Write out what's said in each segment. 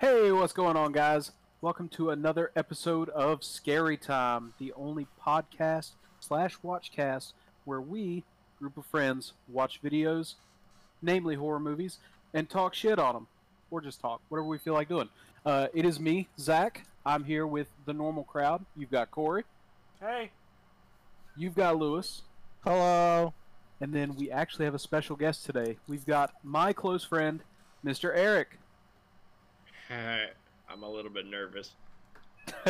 Hey, what's going on, guys? Welcome to another episode of Scary Time, the only podcast slash watchcast where we, group of friends, watch videos, namely horror movies, and talk shit on them, or just talk, whatever we feel like doing. Uh, it is me, Zach. I'm here with the normal crowd. You've got Corey, Hey. you've got Lewis, Hello. and then we actually have a special guest today. We've got my close friend, Mr. Eric. I'm a little bit nervous.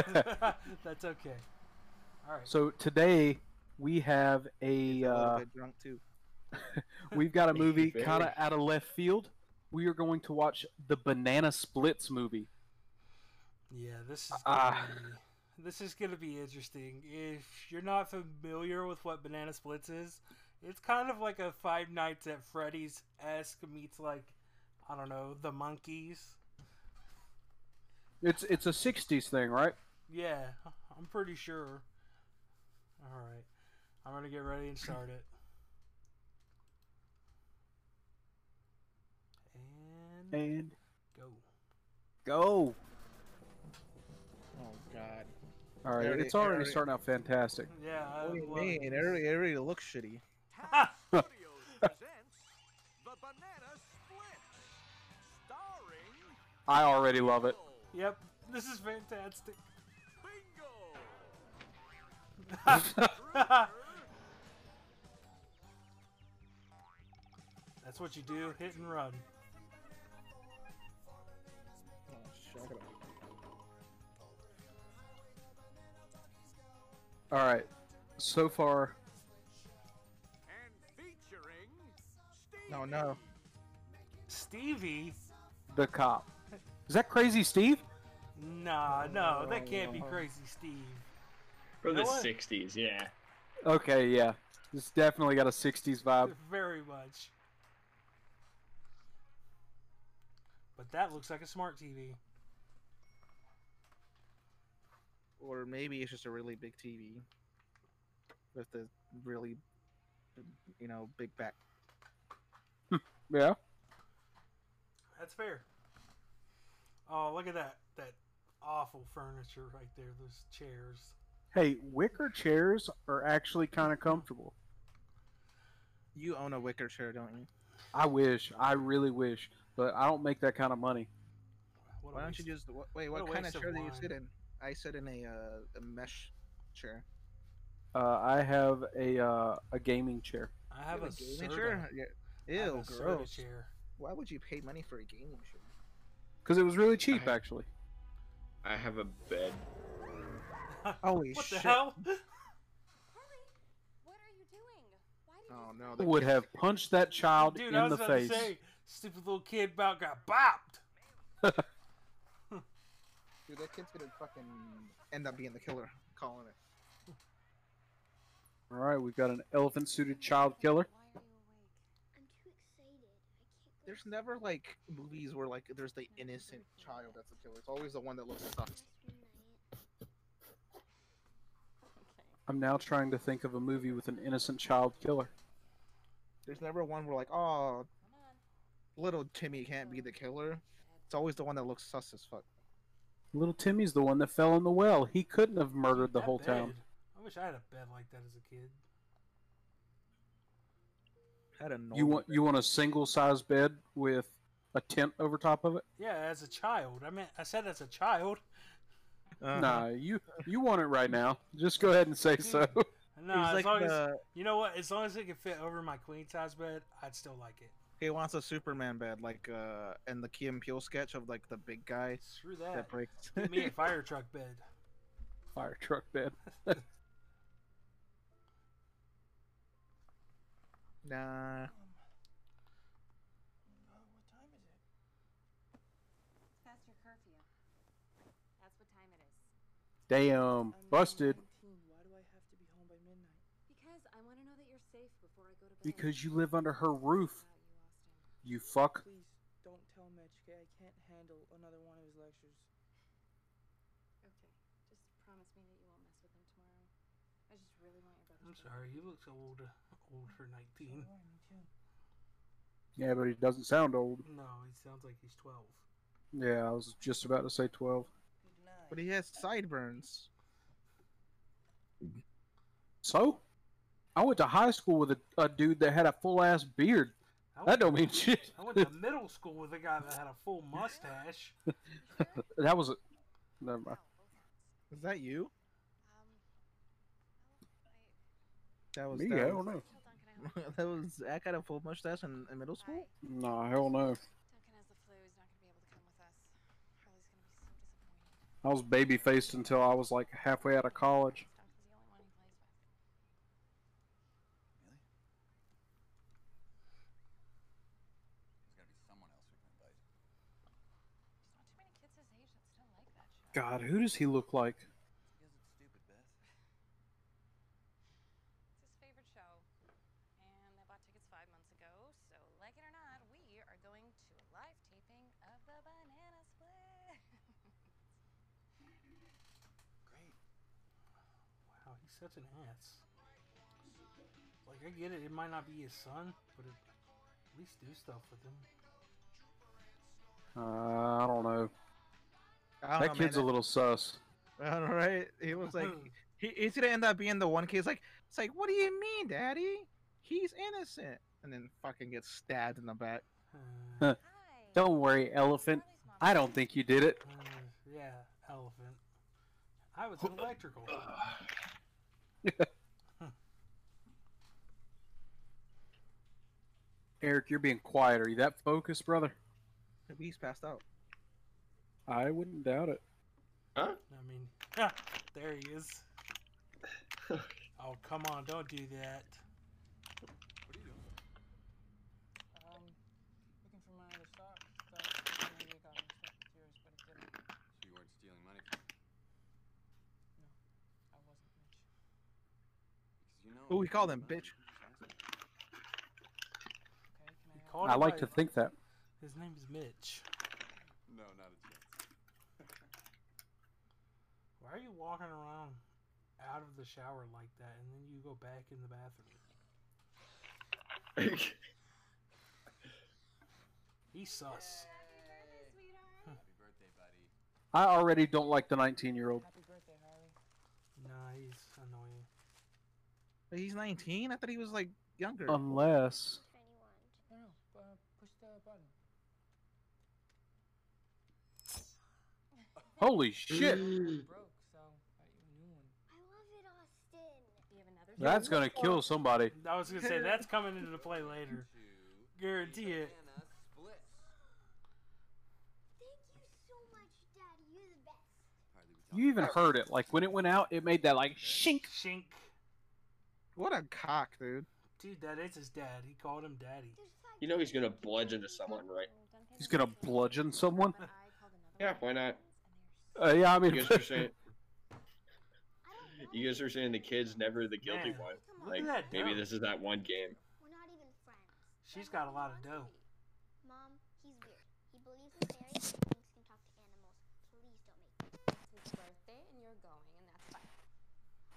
That's okay. All right. So today we have He's a a little uh, bit drunk too. we've got a movie kind of out of left field. We are going to watch the Banana Splits movie. yeah, this is gonna be, this is gonna be interesting. If you're not familiar with what Banana Splits is, it's kind of like a Five Nights at Freddy's esque meets like I don't know the Monkees. It's it's a '60s thing, right? Yeah, I'm pretty sure. All right, I'm gonna get ready and start it. And And go. go. Oh God. All right, Already- it's already already- starting out fantastic. Yeah. I oh, What do you mean? it. It already, it already looks shitty. Studios presents The Banana Split, starring I already love it. Yep, this is fantastic. Bingo. That's what you do, hit and run. Oh. All right, so far, and featuring Steve. No, no. Stevie? the cop. Is that Crazy Steve? Nah, no, oh, that can't be crazy Steve. For You the what? 60s, yeah. Okay, yeah, it's definitely got a '60s vibe. Very much. But that looks like a smart TV. Or maybe it's just a really big TV with the really, you know, big back. Yeah. That's fair. Oh, look at that. That awful furniture right there, those chairs. Hey, wicker chairs are actually kind of comfortable. You own a wicker chair, don't you? I wish, I really wish, but I don't make that kind of money. What Why don't you waste. just wh- wait? what What kind of chair do you wine. sit in? I sit in a uh, a mesh chair. Uh, I have a uh, a gaming chair. I have You a, gaming chair. Yeah. I have Ew, a gross. chair. Why would you pay money for a gaming chair? Because it was really cheap, I- actually. I have a bed. Holy what the shit. hell? What are you doing? Oh no! I The would have punched that child Dude, in I was the about face. to say, stupid little kid about got bopped. Dude, that kid's gonna fucking end up being the killer. Calling it. All right, we've got an elephant-suited child killer. Why are you awake? I'm too excited. I can't go There's never like movies where like there's the innocent child that's the killer. It's always the one that looks sus. I'm now trying to think of a movie with an innocent child killer. There's never one where like, oh, little Timmy can't be the killer. It's always the one that looks sus as fuck. Little Timmy's the one that fell in the well. He couldn't have murdered the That whole town. I wish I had a bed like that as a kid. Had a normal You want bed. you want a single-size bed with a tent over top of it? Yeah, as a child. I mean, I said as a child. Uh-huh. Nah, you you want it right now. Just go ahead and say so. No, He's as like long as you know what, as long as it can fit over my queen size bed, I'd still like it. he wants a Superman bed, like uh, in the Key and Peele sketch of like the big guy Screw that that. breaks. Give me a fire truck bed. Fire truck bed. nah. what time is it? It's past your curfew. That's what time it is. Damn, busted. Why do I have to be home by midnight? Because I want to know that you're safe before I go to bed. Because you live under her roof. You, You fuck. Please don't tell Mitch. I can't handle another one of his lectures. Okay. Just promise me that you won't mess with him tomorrow. I just really want your brother. I'm sorry, he looks old, old for 19. Alright. Yeah, but he doesn't sound old. No, he sounds like he's 12. Yeah, I was just about to say 12. But he has sideburns. So? I went to high school with a, a dude that had a full ass beard. I That don't mean shit. I went to middle school with a guy that had a full mustache. That was a. Never mind. Is that you? Um, That was Me? that I was- don't know. Hold on, can I? that was Zach had a full mustache in, in middle school. No, hell no. Duncan has the flu. He's not gonna be able to come with us. Harley's gonna be so disappointed. I was baby faced until I was like halfway out of college. God, who does he look plays with. There's gotta be someone else we can invite. There's not too many kids his age that still like that show. God, who does he look like? Because it's stupid, Beth. It's his favorite show. And they bought tickets five months ago, so like it or not, we are going to a live taping of the Banana Split. Great. Wow, he's such an ass. Like, I get it, it might not be his son, but it, at least do stuff with him. Uh, I don't know. I don't That know, kid's man. a little sus. I know, right? He was like, he, he's gonna end up being the one kid. It's like, it's like, what do you mean, Daddy? He's innocent, and then fucking gets stabbed in the back. Uh, Don't worry, elephant. I don't think you did it. uh, yeah, elephant. I was in electrical. Eric, you're being quiet. Are you that focused, brother? Maybe he's passed out. I wouldn't doubt it. Huh? I mean, there he is. Oh, come on, don't do that. What are you doing? Um, looking for my other sock. Thought maybe it got mixed up with yours, but it didn't. So you weren't stealing money from me? I wasn't Mitch. Because you know. Oh, we if call them bitch. just ask me. Okay, can I He help? called I like by- to think that. His name is Mitch. No, not a chance. Why are you walking around out of the shower like that and then you go back in the bathroom? He's sus. Happy birthday, buddy. I already don't like the 19 year old. Happy birthday, Harley. Nah, he's annoying. But he's 19. I thought he was like younger. Unless. No, no, push the button. Holy shit! broke, so I got you a new one. I love it, Austin. You have another That's gonna kill somebody. I was gonna say that's coming into play later. Guarantee it. Banana splits. Thank you so much, Daddy. You're the best. Harley, we You talked even heard it. Like when it went out, it made that like shink. Shink. What a cock, dude. Dude, that is his dad. He called him daddy. You know he's gonna bludgeon to someone, right? He's gonna bludgeon someone. but I called another Yeah, why not? Uh, yeah, I mean, You guys are saying they're so- I don't you guys are saying the kid's never the guilty Man. one. Come. Look Like at that maybe this is that one game. We're not even friends. She's That's got a lot of dough. wants to be. Mom, he's weird. He believes in fairies and thinks can talk to animals. Please don't make me. It's his birthday and you're going, and that's fine.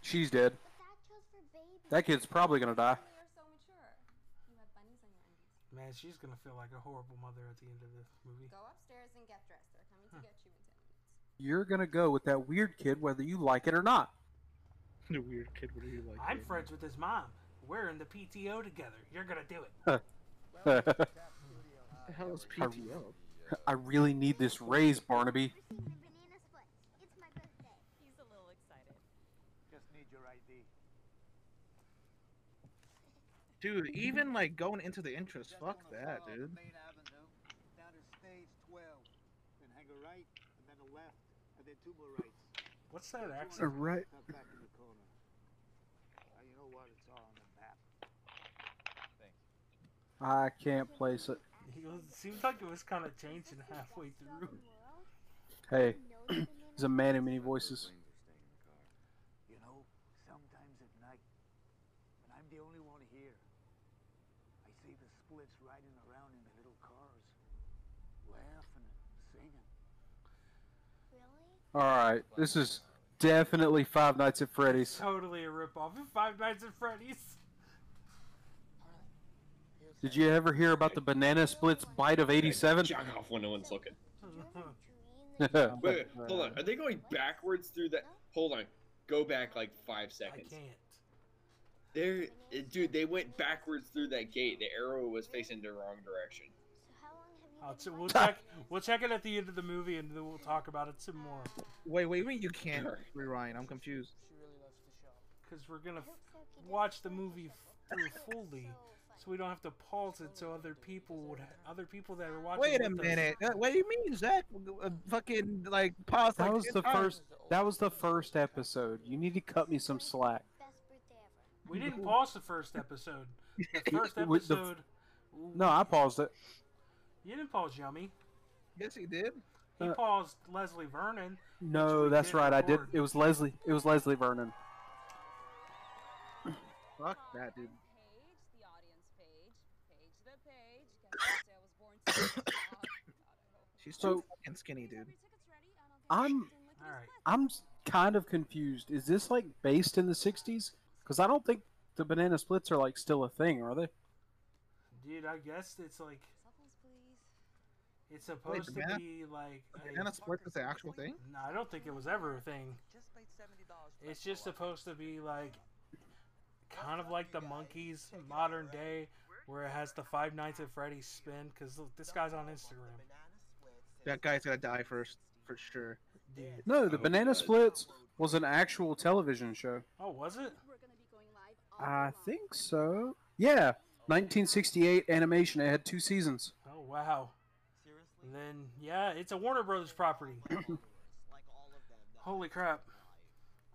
she's dead. But that chose for babies. That kid's probably gonna die. You're so mature. You have bunnies on your undies. Man, she's gonna feel like a horrible mother at the end of this movie. Go upstairs and get dressed. They're coming to get you in 10 minutes. You're gonna go with that weird kid whether you like it or not. The weird kid. What do you like? I'm dude? friends with his mom. We're in the PTO together. You're gonna do it. What the hell is PTO? I really need this raise, Barnaby. We're seeing the banana splits. It's my birthday. He's a little excited. Just need your ID. Dude, even like going into the entrance, Just fuck that, dude. Main avenue down to stage 12. Then hang a right, and then a left, and then two more rights. What's that A accent? right. Back in the corner. Uh, you know what? It's all on the map. I can't place it. He was, seemed like it was kind of changing halfway through. Hey, he's a man in many voices. You know, sometimes at night, when I'm the only one here, I see the splits riding around in the little cars, laughing and singing. Really? All right, this is definitely Five Nights at Freddy's. Totally a ripoff of Five Nights at Freddy's. Did you ever hear about the banana splits bite of '87? Jog off when no one's looking. Wait, wait, hold on. Are they going backwards through that? Hold on. Go back like five I seconds. can't. They're, dude, they went backwards through that gate. The arrow was facing the wrong direction. I'll ch- we'll check. We'll check it at the end of the movie, and then we'll talk about it some more. Wait, wait, wait, you can't rewind. I'm confused. She really loves the show. Because we're gonna f- watch the movie f- through fully, so we don't have to pause it. So other people would, ha- other people that are watching. Wait a with us- minute. Uh, What do you mean, Zach? Uh, fucking like pause. That like, was the on. first. That was the first episode. You need to cut me some slack. We didn't pause the first episode. The first With the- episode. No, I paused it. You didn't pause Yummy. Yes, he did. He Uh, paused Leslie Vernon. No, that's did right. I did. It was Leslie. It was Leslie Vernon. Fuck that, dude. Page, the audience page, page the page. Guess what day I was born to? God, She's So- too fucking skinny, dude. Every ticket's ready, and I'll get I'm- you in lickety Alright. split. I'm kind of confused. Is this like based in the '60s? Because I don't think the banana splits are like still a thing, are they? Dude, I guess it's like Cell phones, please. It's supposed to banana- be like. a- Banana split is the actual thing. No, I don't think it was ever a thing. It's just supposed to be like kind of like the Monkees modern day, where it has the Five Nights at Freddy's spin. Because look, this guy's on Instagram, That guy's gonna die first, for sure. dude. No, the oh, banana splits was an actual television show. Oh, was it? We're gonna be going live I think so. Yeah, 1968 animation. It had two seasons. Oh wow. And then yeah, it's a Warner Brothers property. Holy crap!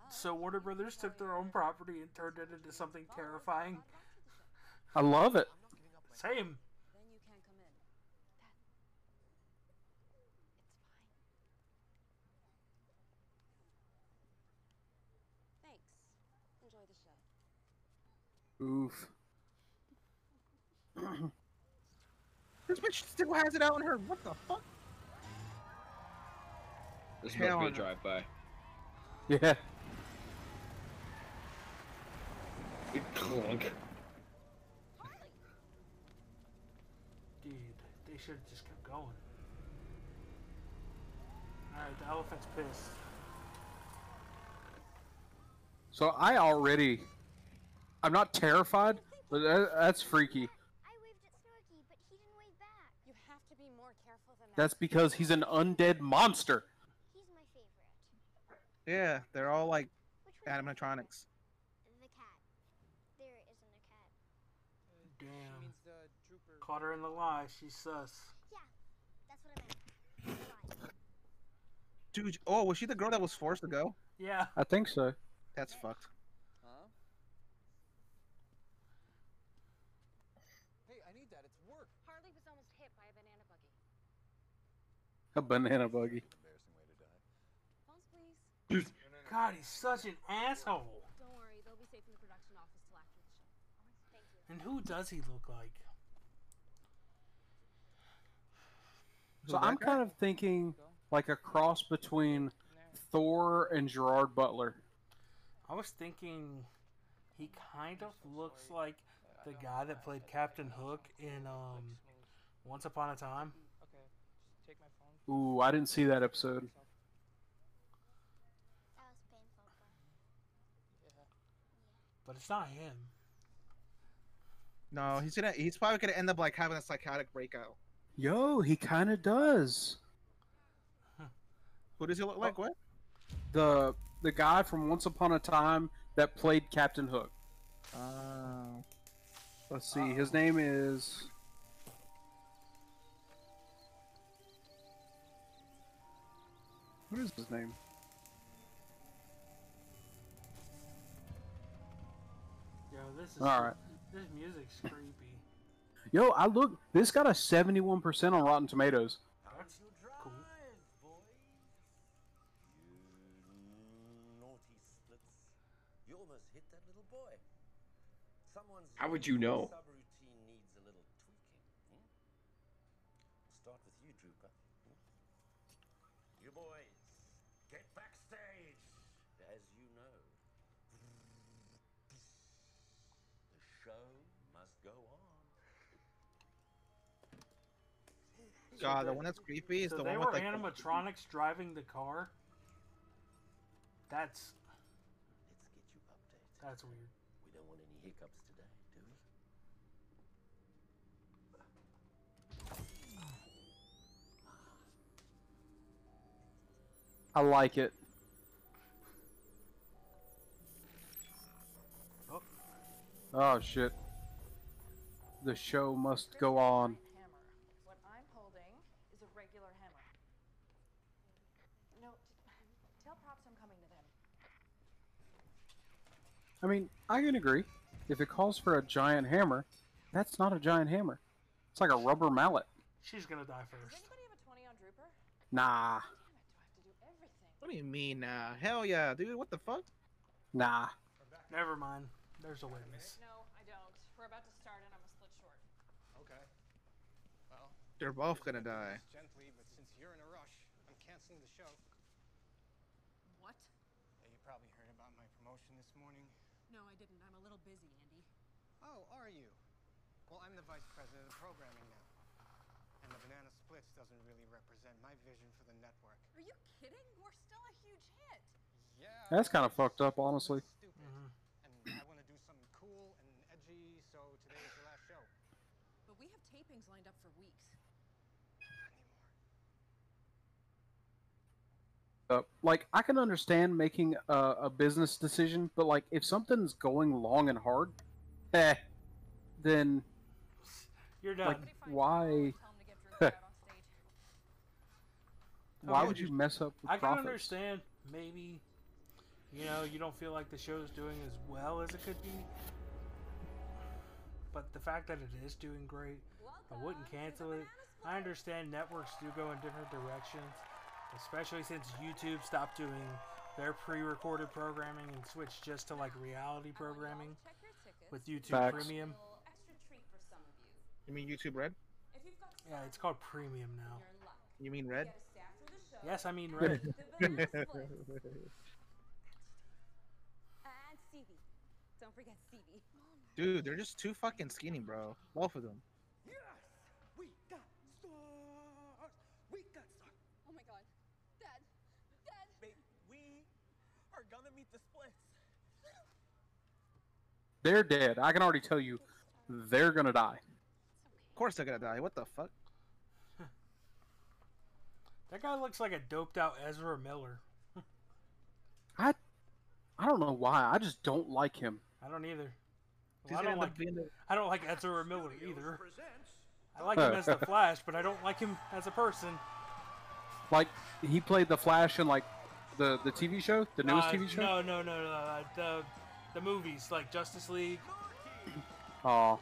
So Warner Brothers took their own property and turned it into something oh, terrifying. I love it. Same. Then you can't come in. That. It's fine. Thanks. Enjoy the show. Oof. This bitch still has it out in her. What the fuck? This Hell must be a drive-by. Yeah. Clunk. Dude, they should have just kept going. Alright, the elephant's pissed. So I already, I'm not terrified, but that, that's freaky. I waved at Snorky, but he didn't wave back. You have to be more careful than that. That's because he's an undead monster. He's my favorite. Yeah, they're all like Which animatronics. The cat. There isn't a cat. Uh, Damn. She means the trooper. Caught her in the lie. She's sus. Yeah, that's what I meant. Dude, oh, was she the girl that was forced to go? Yeah. I think so. That's fucked. Huh? Hey, I need that. It's work. Harley was almost hit by a banana buggy. A banana buggy. Embarrassing way to die. Phones, please. God, he's such an asshole. Don't worry, they'll be safe in the production office till after the show. Thank you. And who does he look like? So I'm kind of thinking like a cross between Thor and Gerard Butler. I was thinking he kind of looks like the guy that played Captain Hook in um Once Upon a Time. Okay, just take my phone. Ooh, I didn't see that episode. That was painful. But Yeah. But it's not him. No, he's gonna. He's probably gonna end up like having a psychotic breakout. Yo, he kind of does. Who does he look like? Oh. What? The the guy from Once Upon a Time that played Captain Hook. Oh. Let's see. His name is. What is his name? Yo, this is All right. this music's creepy. Yo, I look. This got a seventy-one percent on Rotten Tomatoes. That's cool. You naughty splits. You almost hit that little boy. Someone's How would you know? subroutine needs a little tweaking. Hmm? We'll start with you, Drooper. Hmm? You boys, get backstage. As you know, the show must go on. God, the one that's creepy is So the one were with like. the- animatronics driving the car. That's Let's get you updated. that's weird. We don't want any hiccups today, do we? I like it. Oh. Oh shit. The show must go on. Hammer. What I'm holding is a regular hammer. No, t- tell props I'm coming to them. I mean, I can agree. If it calls for a giant hammer, that's not a giant hammer. It's like a rubber mallet. She's gonna die Does first. anybody have a 20 on Drooper? Nah, Damn it, do I have to do everything? What do you mean? Uh, hell yeah, dude. What the fuck? nah. Never mind. There's a witness. No, I don't. We're about to start and I'm a split short. Okay. Well, They're both gonna die. gently, but since you're in a rush, I'm canceling the show. What? Yeah, you probably heard about my promotion this morning. No, I didn't. I'm a little busy, Andy. Oh, are you? Well, I'm the vice president of programming now. And the Banana Splits doesn't really represent my vision for the network. Are you kidding? We're still a huge hit. Yeah. That's kind of fucked up, honestly. Stupid. Mhm. And I want to do something cool and edgy, so today is the last show. But we have tapings lined up for weeks. Not anymore. Uh, like, I can understand making a, a business decision, but like, if something's going long and hard, eh, then You're done. like, why? Drew and tell him to get Drooper out on stage. Why would you mess up with I can profits? understand maybe you know you don't feel like the show's doing as well as it could be, but the fact that it is doing great, I wouldn't Welcome to the cancel it. I understand networks do go in different directions, especially since YouTube stopped doing their pre-recorded programming and switched just to like reality I want y'all to programming check your tickets. with YouTube Facts. Premium. Little extra treat for some of you. You mean YouTube Red? If you've got Yeah, it's called Premium now. you're in luck. You mean Red? get a stay after the show. Yes, I mean Red. The Banana Splits. And Stevie. Don't forget Stevie. Dude, they're just too fucking skinny, bro. Both of them. Yes! We got stars! We got stars! Oh my god. Dad. Dad. Babe, we are gonna meet the splits. They're dead. I can already tell you, they're gonna die. Of course they're gonna die. What the fuck? That guy looks like a doped out Ezra Miller. I, I don't know why. I just don't like him. I don't either. Well, I don't like the- I don't like Ezra Miller either. I like him as the Flash, but I don't like him as a person. Like he played the Flash in like the the TV show, the newest Uh, TV show. No, no, no, no. uh, The the movies like Justice League. Oh,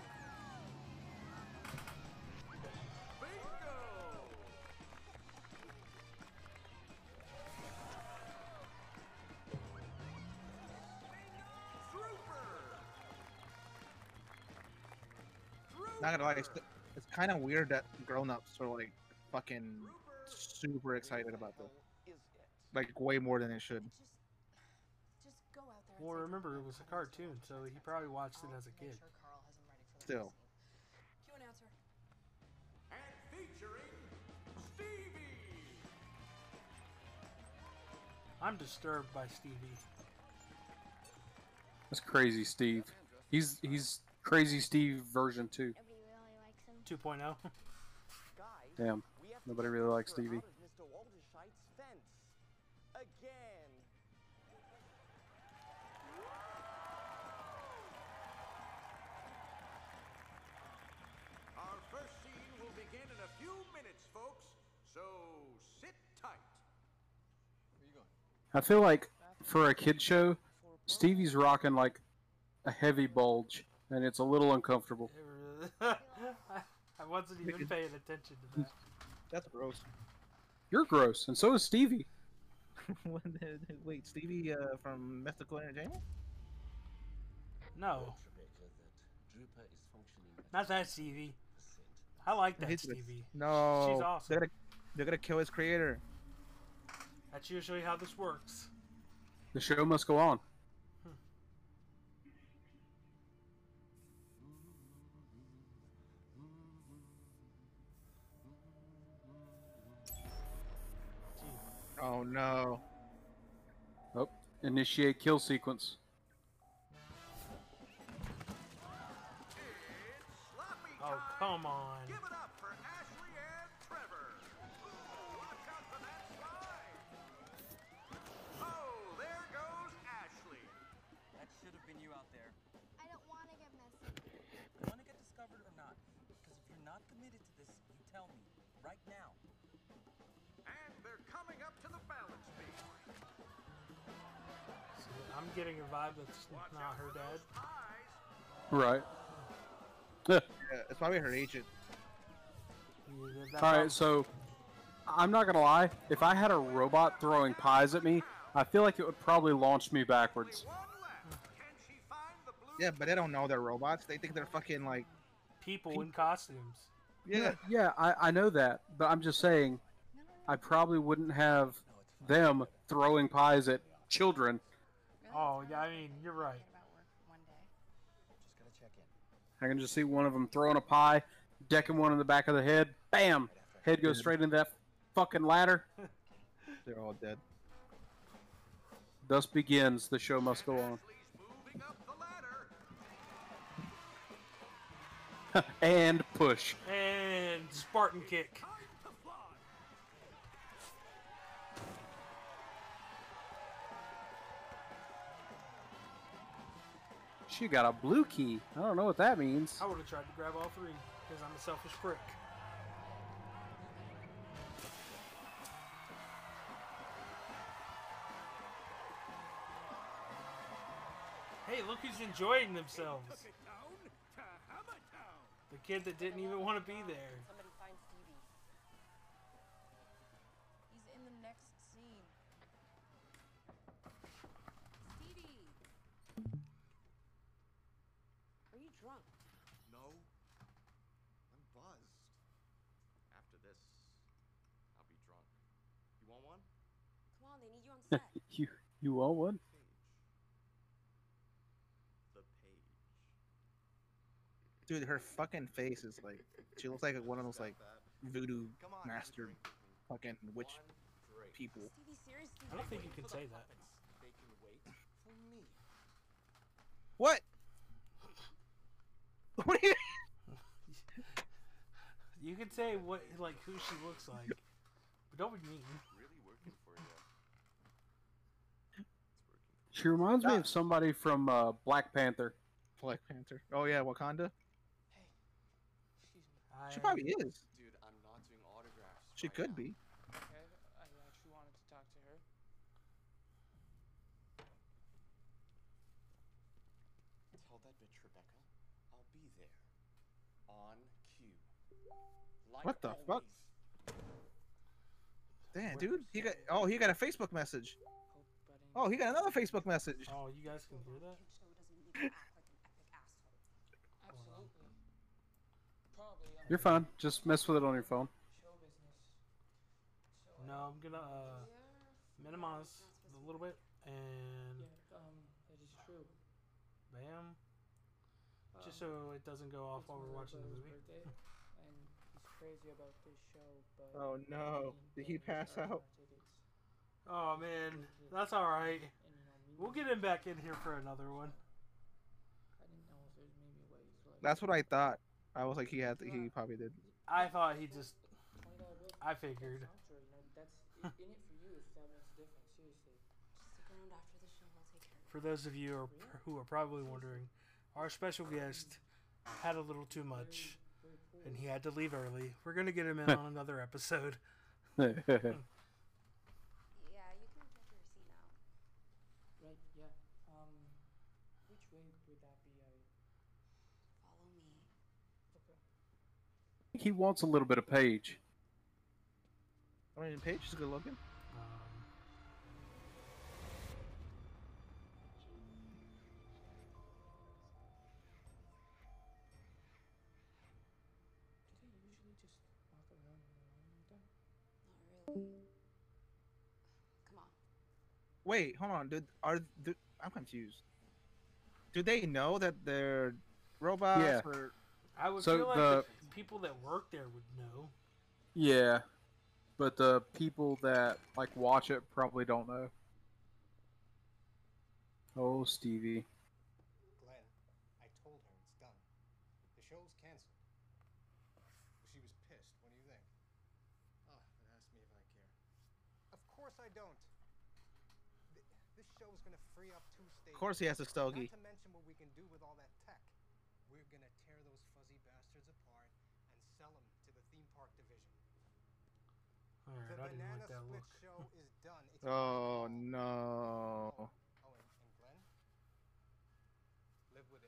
Not gonna lie, it's, it's kind of weird that grown-ups are like fucking super excited about this. Like way more than they should. Just, just go out there. Well, remember it was a cartoon, so he probably watched it as a kid. sure Carl has him ready for the Still. next scene. Cue. And featuring Stevie! I'm disturbed by Stevie. that's crazy, Steve. He's he's crazy Steve version two. Nobody really likes him. 2.0. Damn, we have to nobody really likes Stevie. Mr. Walderscheid's fence. Again. Our first scene will begin in a few minutes, folks. So sit tight. Where you going? I feel like for a kid show, Stevie's rocking like a heavy bulge, and it's a little uncomfortable. I I wasn't even paying attention to that. That's gross. You're gross, and so is Stevie. Wait, Stevie uh, from Mythical Entertainment? No, Note, Rebecca, that Drooper is functioning at not that Stevie. I like that Stevie. No. She's awesome. They're gonna, they're gonna kill his creator. That's usually how this works. The show must go on. Oh, no. Oh, initiate kill sequence. Oh, come on. Give it up for Ashley and Trevor. Ooh, watch out for that slide. Oh, there goes Ashley. That should have been you out there. I don't want to get messy. Want to get discovered or not? Because if you're not committed to this, you tell me right now. Getting a vibe that's not her dad. Right. Yeah, it's probably her agent. All right, so I'm not gonna lie. If I had a robot throwing pies at me, I feel like it would probably launch me backwards. Hmm. Yeah, but they don't know they're robots. They think they're fucking like People in costumes. yeah. Yeah, I, I know that, but I'm just saying, I probably wouldn't have them throwing pies at children. Oh, yeah, I mean, you're right. Just gotta check in. I can just see one of them throwing a pie, decking one in the back of the head. Bam! Head goes straight into that fucking ladder. They're all dead. Thus begins the show must go on. and push. And Spartan kick. She got a blue key. I don't know what that means. I would have tried to grab all three because I'm a selfish prick. Hey, look who's enjoying themselves. The kid that didn't even want to be there. Somebody find Stevie. He's in the next scene. Stevie! Are you drunk? No. I'm buzzed. After this, I'll be drunk. You want one? Come on, they need you on set. You you want one? The page. Dude, her fucking face is like she looks like one of those like voodoo master fucking witch people. I don't think you can say that. They can wait for me. What? What are you? You can say what, like, who she looks like, but don't be mean. Really working for you. She reminds me of somebody from uh, Black Panther. Black Panther. Oh yeah, Wakanda. She I- probably is. Dude, I'm not doing autographs. She right could now. be. Okay, I actually wanted to talk to her. Tell that bitch Rebecca, I'll be there. On cue. Like What the fuck? always. Damn, dude. He got. Oh, he got a Facebook message. Oh, he got another Facebook message. Oh, you guys can hear that? Absolutely. Probably. um, You're fine. Just mess with it on your phone. No, I'm gonna uh, minimize a little bit and Yeah, um, it is true. bam, just so it doesn't go off while we're watching the movie. birthday, and he's crazy about this show, but Oh no. Did he pass out? Oh man, that's all right. We'll get him back in here for another one. I didn't know if there's maybe ways like That's what I thought. I was like, he had. To, he probably did. I thought he just. twenty dollar bill. I figured. Sounds right, you know, that's i- in it for you if that makes a difference. Seriously. Stick around after the show and I'll take care of For those of you are, who are probably wondering, our special guest had a little too much, and he had to leave early. We're gonna get him in on another episode. Yeah, you can get your receipt now. Right, yeah. Um, which way would that be? I Follow me. okay. He wants a little bit of Paige. I mean, Paige is good looking. Um, Do they usually just walk around and around like that? Not really. Come on. Wait, hold on, dude. Are do, I'm confused. Do they know that they're robots? Yeah. Or I would So feel like the- the people that work there would know. Yeah. but the people that like watch it probably don't know. Oh, Stevie. Glenn, I told her it's done. The show's canceled. She was pissed. What do you think? Oh, and asked me if I care. Of course I don't. Th- This show is gonna free up two stages. Of course he has a stogie. Not to mention what we can do with all that tech. We're gonna tear those fuzzy bastards apart and sell them to the theme park division. Alright, the I didn't Banana like that look. show is done. It's Oh no. Oh, and, and Glenn, live with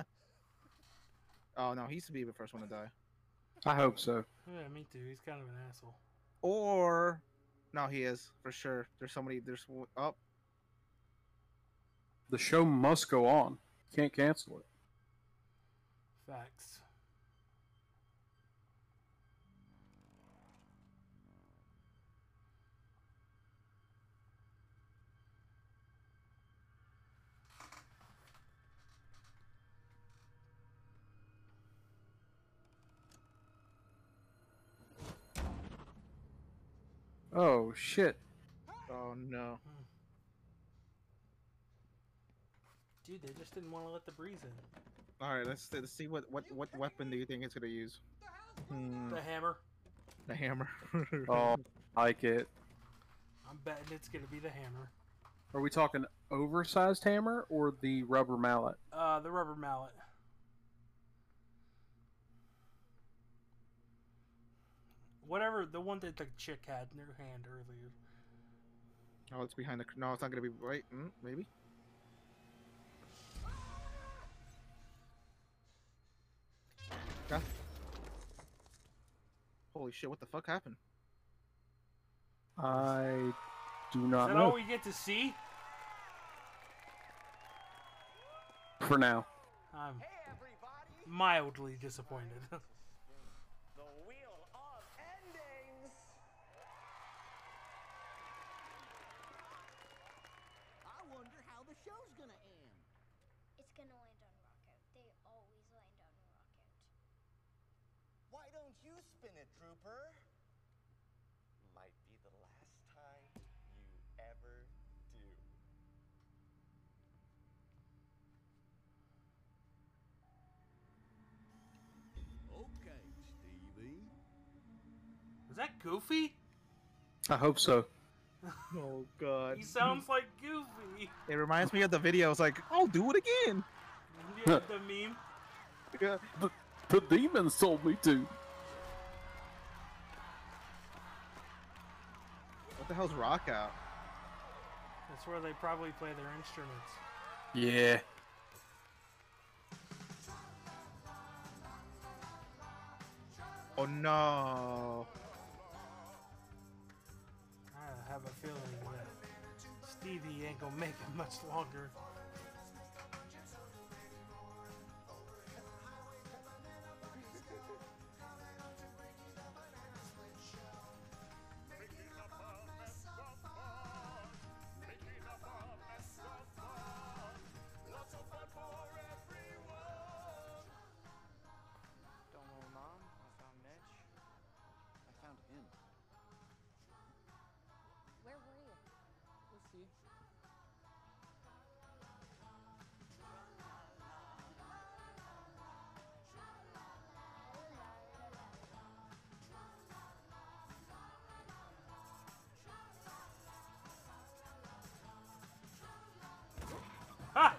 it. Oh no, he used to be the first one to die. I hope so. Yeah, me too. He's kind of an asshole. Or no, he is for sure. There's somebody. There's up. oh, The show must go on. Can't cancel it. Facts. Oh shit. oh no. Dude, they just didn't want to let the breeze in. All right, let's, let's see what what what weapon do you think it's gonna use? Hmm, The hammer. the hammer. Oh, I like it. I'm betting it's gonna be the hammer. Are we talking oversized hammer or the rubber mallet? Uh, the rubber mallet. Whatever, the one that the chick had in her hand earlier. oh, it's behind the. No, it's not gonna be right. Mm, maybe. Yeah. Holy shit! What the fuck happened? I do Is not that all we get to see? For now. I'm mildly disappointed. that Goofy? I hope so. Oh god. He sounds like Goofy. It reminds me of the video. It's like, I'll do it again. Yeah, the meme. Yeah. The, the demons told me to. What the hell's rock out? That's where they probably play their instruments. Yeah. Oh no. Have a feeling that Stevie ain't gonna make it much longer. We'll see. Ha!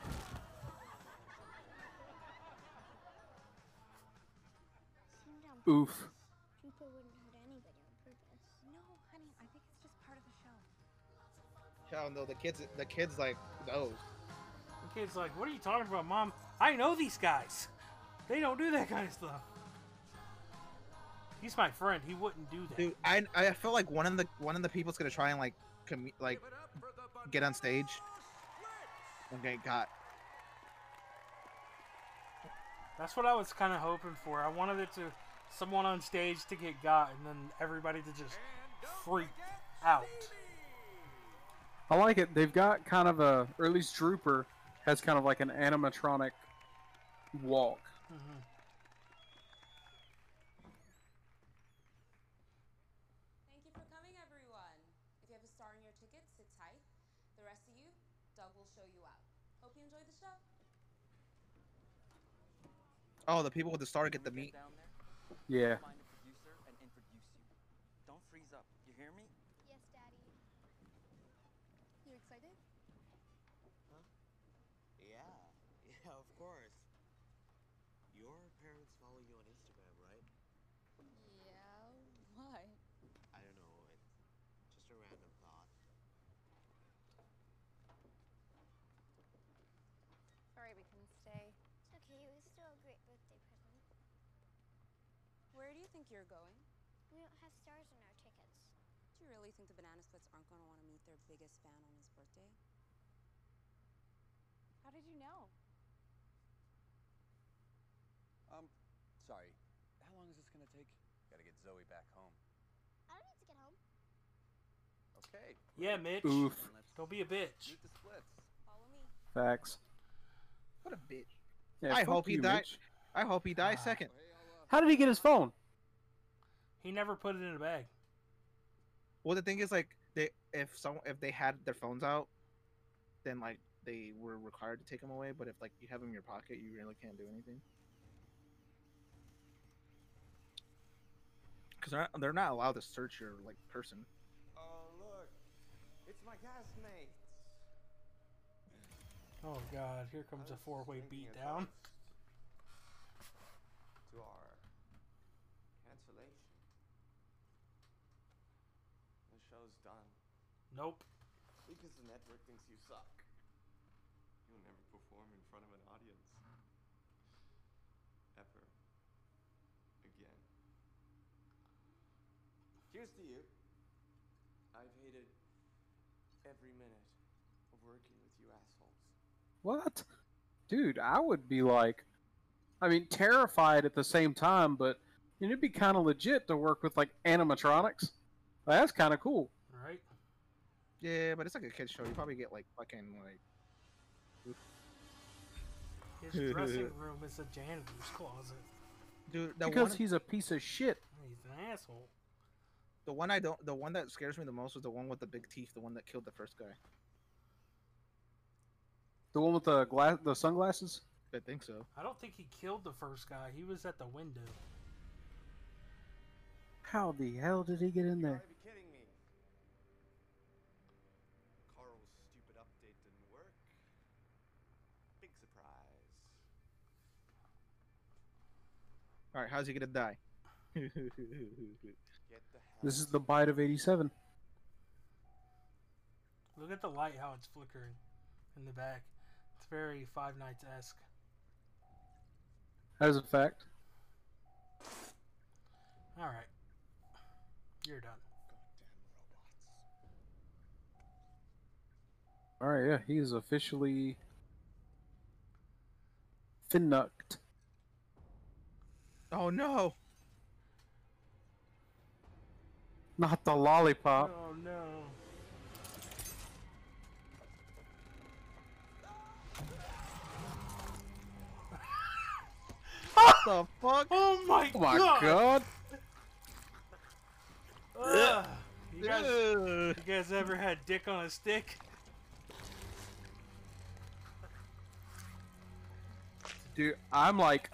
Seemed on Oof. No, the kids the kids like those. The kid's like, what are you talking about, Mom? I know these guys. They don't do that kind of stuff. He's my friend. He wouldn't do that. Dude, I I feel like one of the one of the people's gonna try and like commu- like get on stage. Okay, got. That's what I was kind of hoping for. I wanted it to someone on stage to get got, and then everybody to just freak out. I like it. They've got kind of a, or at least Drooper has kind of like an animatronic walk. Mm -hmm. Thank you for coming, everyone. If you have a star in your ticket, sit tight. The rest of you, Doug will show you out. Hope you enjoyed the show. Oh, the people with the star get the meat. Yeah. Think you're going? We don't have stars in our tickets. Do you really think the Banana Splits aren't going to want to meet their biggest fan on his birthday? How did you know? Um, sorry. How long is this gonna take? Gotta get Zoe back home. I don't need to get home. Okay. Yeah, Mitch. Oof. Don't be a bitch. Shoot the splits. Follow me. Facts. What a bitch. Yeah, I fuck hope he you, dies. I hope he dies second. How did he get his phone? He never put it in a bag. Well, the thing is, like, they if some if they had their phones out, then like they were required to take them away. But if like you have them in your pocket, you really can't do anything. Because they're not, they're not allowed to search your like person. Oh, look. It's my castmates. Oh god, here comes a four-way beatdown. To our cancellation. The show's done. Nope. Because the network thinks you suck. You'll never perform in front of an audience. Ever. Again. Here's to you. I've hated every minute of working with you assholes. What? Dude, I would be like, I mean, terrified at the same time, but you know, it'd be kind of legit to work with like animatronics. That's kind of cool. Right? Yeah, but it's like a kids show. You probably get like fucking like. His dressing room is a janitor's closet. Dude, because one, he's a piece of shit. He's an asshole. the one I don't, the one that scares me the most was the one with the big teeth, the one that killed the first guy. The one with the glass, the sunglasses. I think so. I don't think he killed the first guy. He was at the window. How the hell did he get in there? Be kidding me. Carl's stupid update didn't work. Big surprise. All right, how's he gonna die? Get the hell This is the bite of '87. Look at the light, how it's flickering in the back. It's very Five Nights esque. That is a fact. All right, you're done. All right, yeah, he is officially finnucked. Oh no! Not the lollipop. Oh no. What the fuck? Oh my, Oh my god! god! Ugh. You guys, Ugh. you guys ever had dick on a stick? Dude, I'm like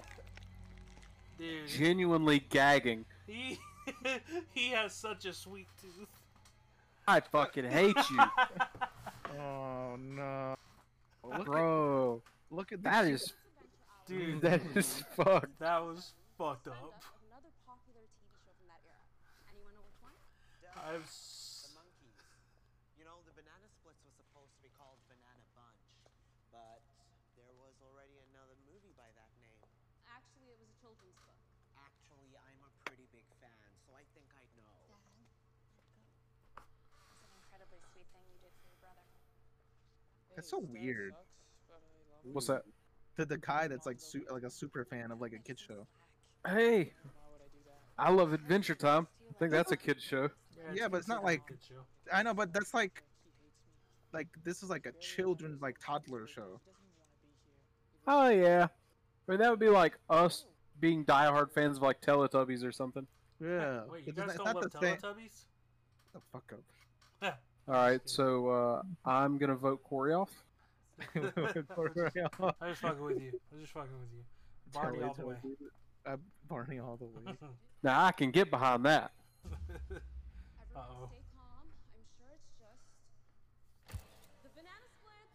Dude, genuinely gagging. he he has such a sweet tooth. I fucking hate you, Oh no! Look bro. At, look at That this is Dude, that is fucked. that was fucked Found up. out of another popular TV show from that era. Anyone know which one? I've The s- Monkees. You know, the Banana Splits was supposed to be called Banana Bunch, but there was already another movie by that name. Actually, it was a children's book. Actually, I'm a pretty big fan, so I think I'd know. It's an incredibly sweet thing you did for your brother. That's so weird. What's that? To the guy that's like su- like a super fan of like a kid show. Hey, I love Adventure Time. I think that's a kid show. Yeah, but it's not like I know, but that's like like this is like a children's like toddler show. Oh yeah, I mean that would be like us being diehard fans of like Teletubbies or something. Yeah, Wait, you guys don't love Teletubbies? The fuck up. All right, so uh, I'm gonna vote Corey off. I'm just fucking with you. I'm just fucking with you. Barney all the way. Uh, Barney all the way. Now I can get behind that. Uh oh. Stay calm. I'm sure it's just the banana splits.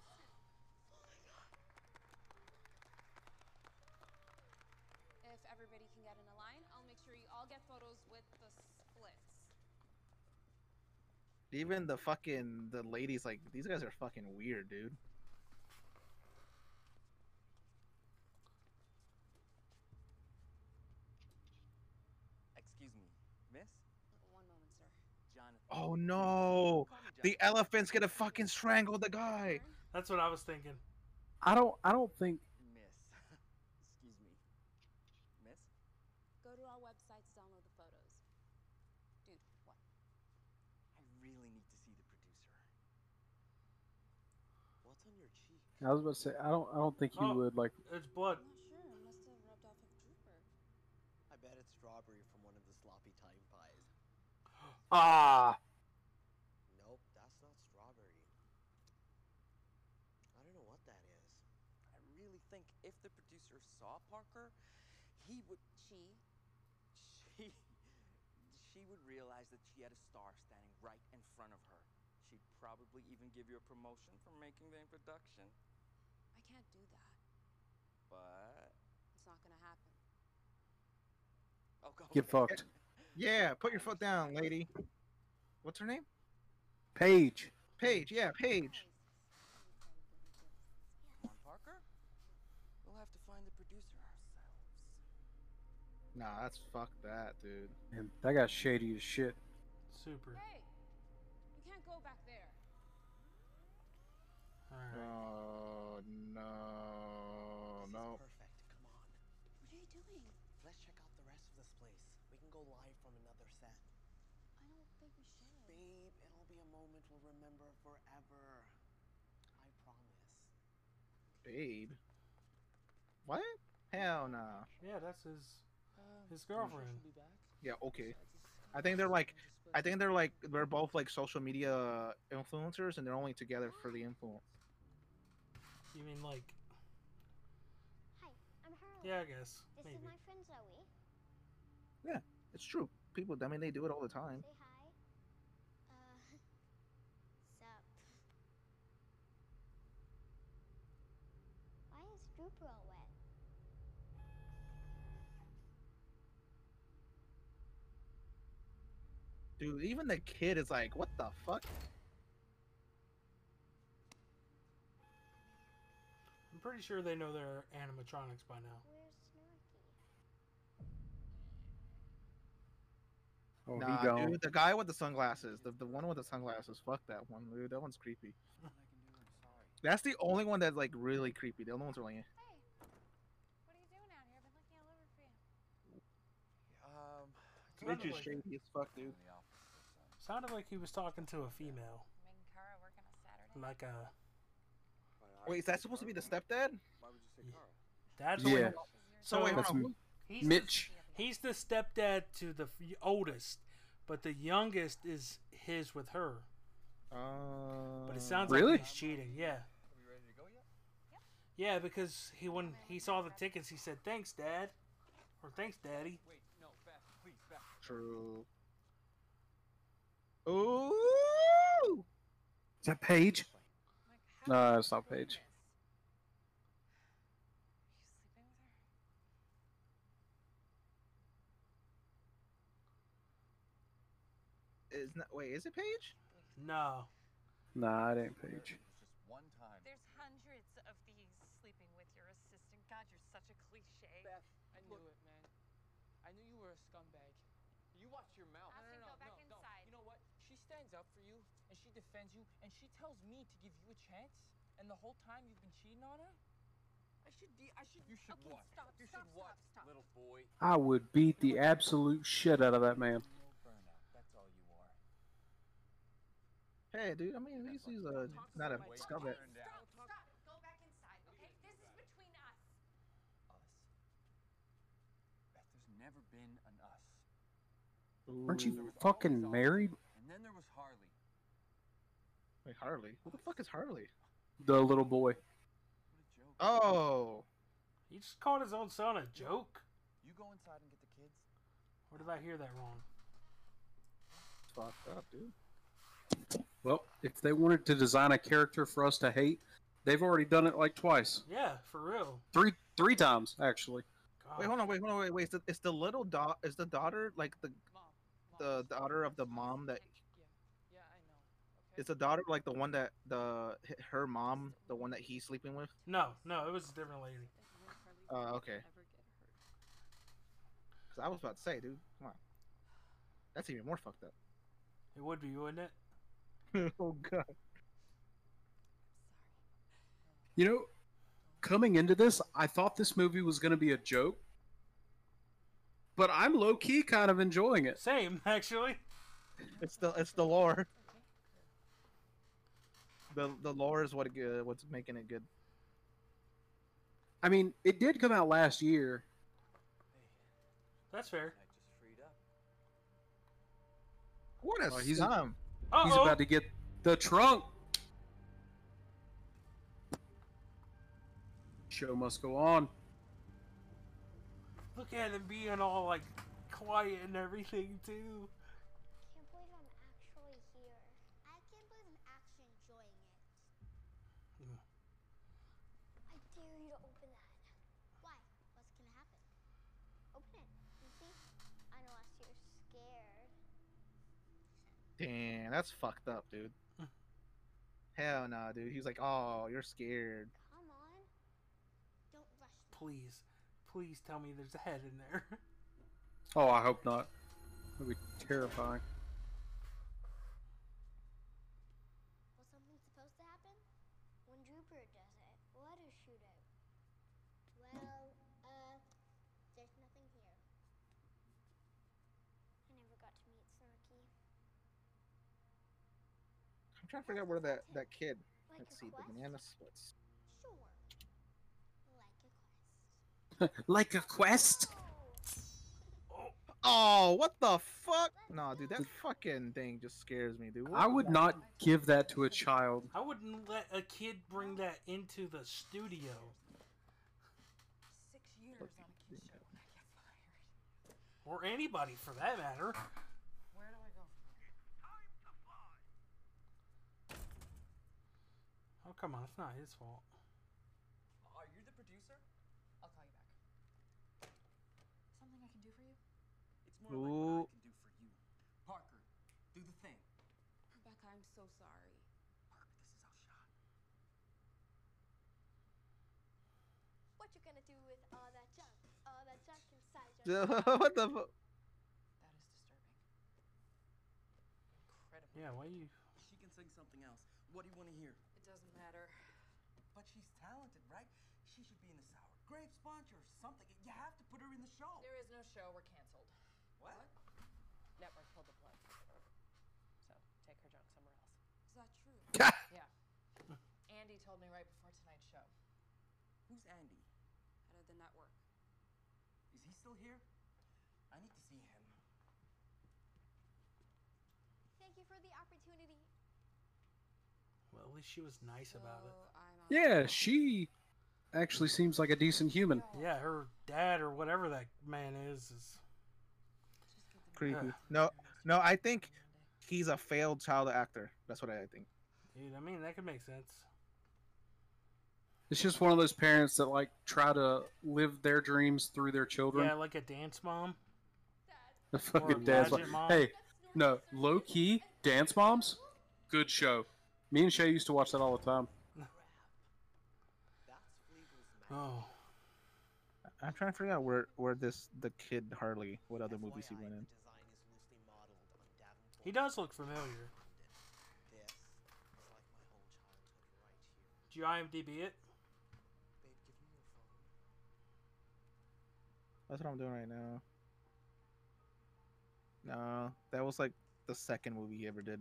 If everybody can get in a line, I'll make sure you all get photos with the splits. Even the fucking the ladies like these guys are fucking weird, dude. Excuse me, miss? One moment, sir. Jonathan. Oh no! The elephant's gonna fucking strangle the guy. That's what I was thinking. I don't. I don't think. Miss. Excuse me. Miss? Go to our website to download the photos. Dude, what? I really need to see the producer. What's on your cheek? I was about to say. I don't. I don't think he Oh. would like. It's blood. Sure, it must have rubbed off of Drooper. I bet it's strawberry from one of the sloppy time pies. Ah. Nope, that's not strawberry. I don't know what that is. I really think if the producer saw Parker, he would. She. She. She would realize that she had a star standing right in front of her. She'd probably even give you a promotion for making the introduction. I can't do that. But. It's not gonna happen. Oh, go Get ahead. fucked. Yeah, put your foot down, lady. What's her name? Paige. Paige. Yeah, Paige. Come on, Parker. We'll have to find the producer ourselves. Nah, that's fuck that, dude. Man, that got shady as shit. Super. Hey, you can't go back there. Oh no, no. Perfect. Come on. What are you doing? Let's check out the rest of this place. We can go live from another set. I don't think we should. Babe, it'll be a moment we'll remember forever. I promise. Babe. What? Hell no. Yeah, that's his Uh, his girlfriend. She'll be back. Yeah, okay. I think they're like, I think they're like, they're both like social media influencers, and they're only together for the influence. You mean like? Hi, I'm Harley. Yeah, I guess This maybe. is my friend Zoe. Yeah, it's true. People, I mean, they do it all the time. Say hi. Uh, sup. Why is Drooper all wet? Dude, even the kid is like, what the fuck? I'm pretty sure they know their animatronics by now. Oh, nah, he dude, the guy with the sunglasses, the, the one with the sunglasses, fuck that one, dude. That one's creepy. That's the only one that's like really creepy. The other ones are like, eh. What are you doing out here? I've been looking all over for you. Um, it's just shady as fuck, dude. Sounded like he was talking to a female, Kara work a Saturday. like a Wait, is that supposed to be the stepdad? Why would you say Carl? That's Yeah. So So wait, hold That's on. he's Mitch. The, he's the stepdad to the oldest, but the youngest is his with her. Uh, But it sounds Really? like he's cheating. Yeah. Are we ready to go yet? Yeah, because he when he saw the tickets, he said, "Thanks, Dad," or "Thanks, Daddy." Wait, no, back, please, back. True. Ooh! Is that Paige? No, it's not Paige. Is not wait, is it Paige? No. Nah, it ain't Paige. Just one time. There's hundreds of these sleeping with your assistant. God, you're such a cliche. Beth, I knew it, man. I knew you were a scumbag. You watch your mouth. Austin, no, no, go no, back no, no. inside. You know what? She stands up for you and she defends you and she tells me to give you a chance. And the whole time you've been cheating on her. I should be. I should. You should Okay, what? stop, you stop, should what, stop, stop. little boy? I would beat the absolute shit out of that man. No burnout. That's all you are. Hey, dude. I mean, he's, he's a not a scumbag. Stop, stop. Go back inside, okay? This is between us. Us. Beth, there's never been an us. Aren't you fucking married? And then there was Harley. Wait, Harley. Who the fuck is Harley? The little boy. What a joke. Oh. He just called his own son a joke. You go inside and get the kids. Or did I hear that wrong? Fucked up, dude. Well, if they wanted to design a character for us to hate, they've already done it like twice, Yeah, for real. three three times actually. Wait, hold on, wait, hold on, wait, wait. Is the, is the little dot? Is the daughter like the the daughter of the mom that? Is the daughter like the one that the her mom, the one that he's sleeping with? No, no, it was a different lady. Uh, okay. 'Cause I was about to say, dude, come on. That's even more fucked up. It would be, wouldn't it? oh god. You know, coming into this, I thought this movie was going to be a joke, but I'm low key kind of enjoying it. Same, actually. It's the it's the lore. The the lore is what it, uh, what's making it good. I mean, it did come out last year. That's fair. What a Oh, he's- scum. He's Uh-oh. about to get the trunk. Show must go on. Look at him being all like quiet and everything too. Can't believe I'm actually here. I can't believe I'm actually enjoying it. Hmm. I dare you to open that. Why? What's gonna happen? Open it. You see? I know us you're scared. Damn, that's fucked up, dude. Hell no, dude. He's like, oh, you're scared. Come on. Don't rush. Me. Please, please tell me there's a head in there. Oh, I hope not. That'd be terrifying. Was something supposed to happen? When Drooper does it, let her shoot it. Well, uh, there's nothing here. I never got to meet Snorky. I'm trying to figure out where that that kid. Like Let's a see, the banana splits. Sure. Like a quest. like a quest? Oh, oh what the fuck? No, dude, that fucking thing just scares me, dude. I would not give that to a child. I wouldn't let a kid bring that into the studio. Six years on a kid show and I get fired. Or anybody for that matter. Where do I go from here? Oh, come on, it's not his fault. Are you the producer? I'll call you back. Something I can do for you? It's more like what I can do for you. Parker, do the thing. Rebecca, I'm so sorry. Parker, this is our shot. What you gonna do with all that junk? All that junk inside your what the fuck? That is disturbing. Incredible. Yeah, why you? She can sing something else. What do you want to hear? It doesn't matter. But she's talented, right? She should be in the sour grape sponge or something. You have to put her in the show. There is no show. We're canceled. What? Network pulled the plug. So take her junk somewhere else. Is that true? Yeah. Andy told me right before tonight's show. Who's Andy? Head of the network. Is he still here? I need to see him. Thank you for the opportunity. Well, at least she was nice about it. I'm on Yeah, she actually seems like a decent human. Yeah, her dad or whatever that man is is. Creepy. Yeah. No, no, I think he's a failed child actor. That's what I think. Dude, I mean, that could make sense. It's just one of those parents that like try to live their dreams through their children. Yeah, like a dance mom. The fucking dance mom. Mom. Hey, no, low key dance moms. Good show. Me and Shay used to watch that all the time. Oh, I'm trying to figure out where where this the kid Harley, what other movies he went in. he does look familiar. Did you IMDb it? That's what I'm doing right now. No, that was like the second movie he ever did.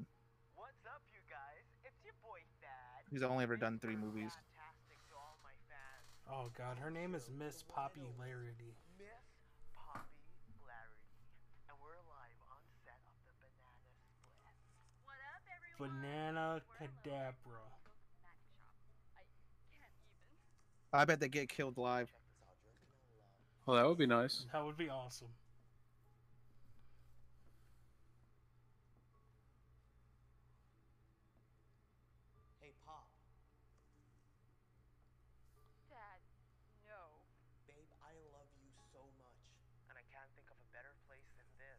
What's up, you guys? It's your boy Thad. He's only ever done three movies. Fantastic to all my fans. Oh God, her name is Miss Popularity. Miss Poppy Larity. And we're live on set of the Banana Split. What up, everyone? Banana Cadabra. I bet they get killed live. Well, that would be nice. That would be awesome. Hey, Pop. Dad, no. Babe, I love you so much. And I can't think of a better place than this.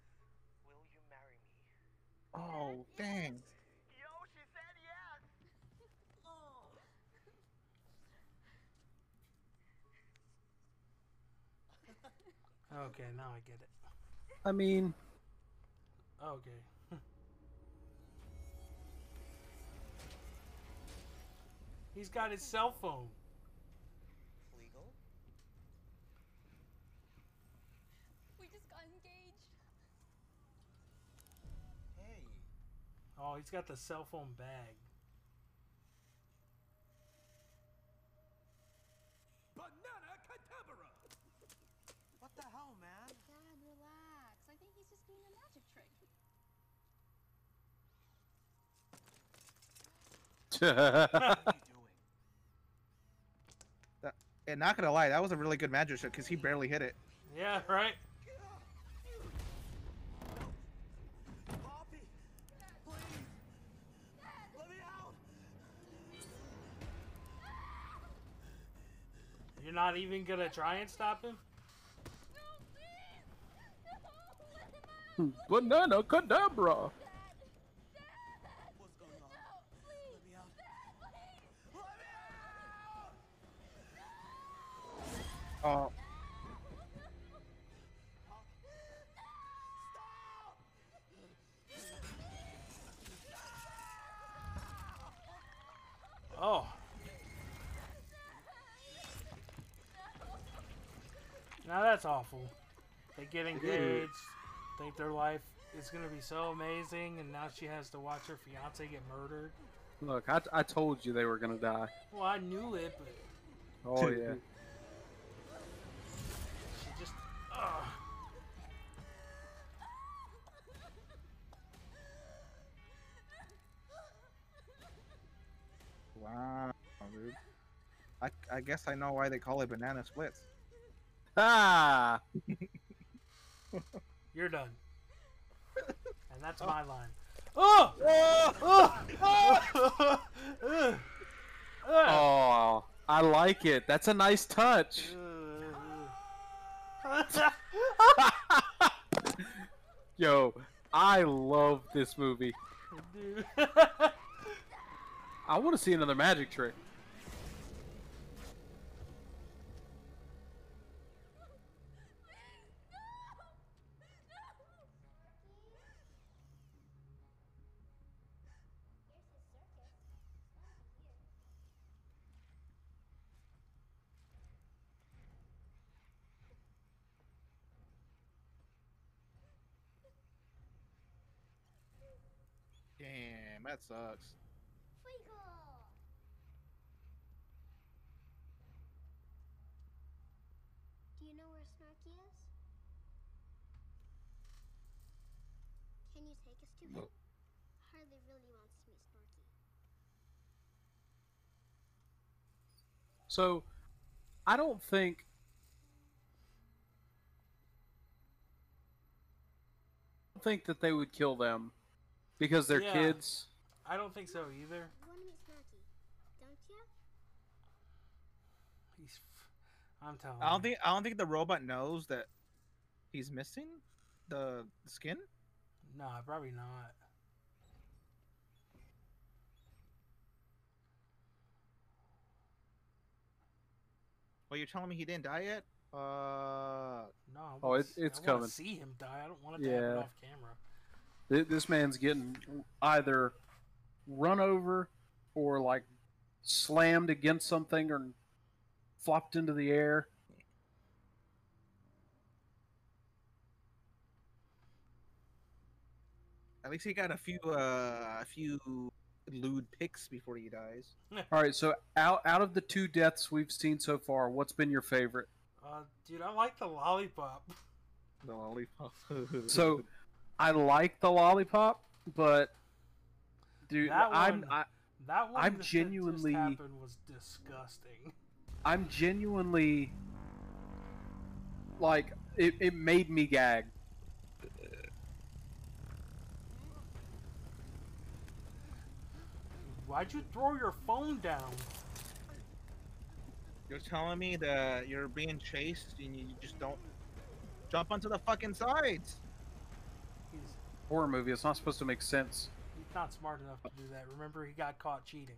Will you marry me? Oh, dang. Yo, she said yes! oh. Okay, now I get it. I mean, Okay. He's got his cell phone. Legal? We just got engaged. Hey. Oh, he's got the cell phone bag. Banana Kadabra! What the hell, man? Dad, relax. I think he's just doing a magic trick. That, and not gonna lie, that was a really good magic trick because he barely hit it. Yeah, right? You're not even gonna try and stop him? Hmm. banana cadabra. On? Let me out. Oh, Oh. Now that's awful. They get engaged, think their life is gonna be so amazing, and now she has to watch her fiance get murdered. Look, I, I told you they were gonna die. Well, I knew it, but Oh yeah. she just. Ugh. wow, dude. I, I guess I know why they call it banana splits. Ah. You're done. And that's my line. Oh! Oh! Oh! Ugh. Oh, I like it. That's a nice touch. Yo, I love this movie. I want to see another magic trick. Damn, that sucks. Do you know where Snorky is? Can you take us to him? Harley really wants to meet Snorky. So, I don't think. I don't think that they would kill them because they're Yeah. kids. I don't think so either. You want to meet Snorky, don't you? He's. I'm telling I don't you. think I don't think the robot knows that he's missing the skin. No, probably not. Well, you're telling me he didn't die yet? Uh, No. I Oh, wanna it- s- it's I wanna coming. see him die. I don't want it to happen Yeah. off camera. This man's getting either run over or like slammed against something or flopped into the air. at least he got a few uh a few lewd pics before he dies. All right, so out out of the two deaths we've seen so far, what's been your favorite? Uh, dude, I like the lollipop. The lollipop. So, I like the lollipop, but dude, That I'm one- I, That one I'm that just genuinely happened was disgusting. I'm genuinely like it, it made me gag. Why'd you throw your phone down? You're telling me that you're being chased and you just don't jump onto the fucking sides. Horror movie. It's not supposed to make sense. He's not smart enough to do that. Remember, he got caught cheating.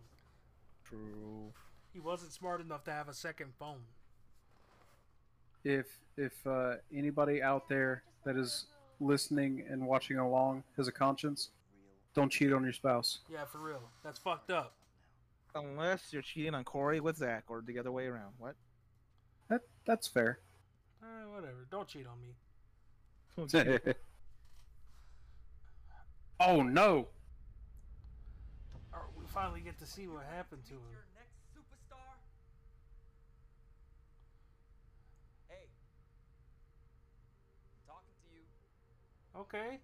True. He wasn't smart enough to have a second phone. If if uh, anybody out there that is listening and watching along has a conscience, don't cheat on your spouse. Yeah, for real. That's fucked up. Unless you're cheating on Corey with Zach or the other way around. What? That that's fair. Eh, whatever. Don't cheat on me. oh no! Or we finally get to see what happened to him. Hey. Talking to you. Okay.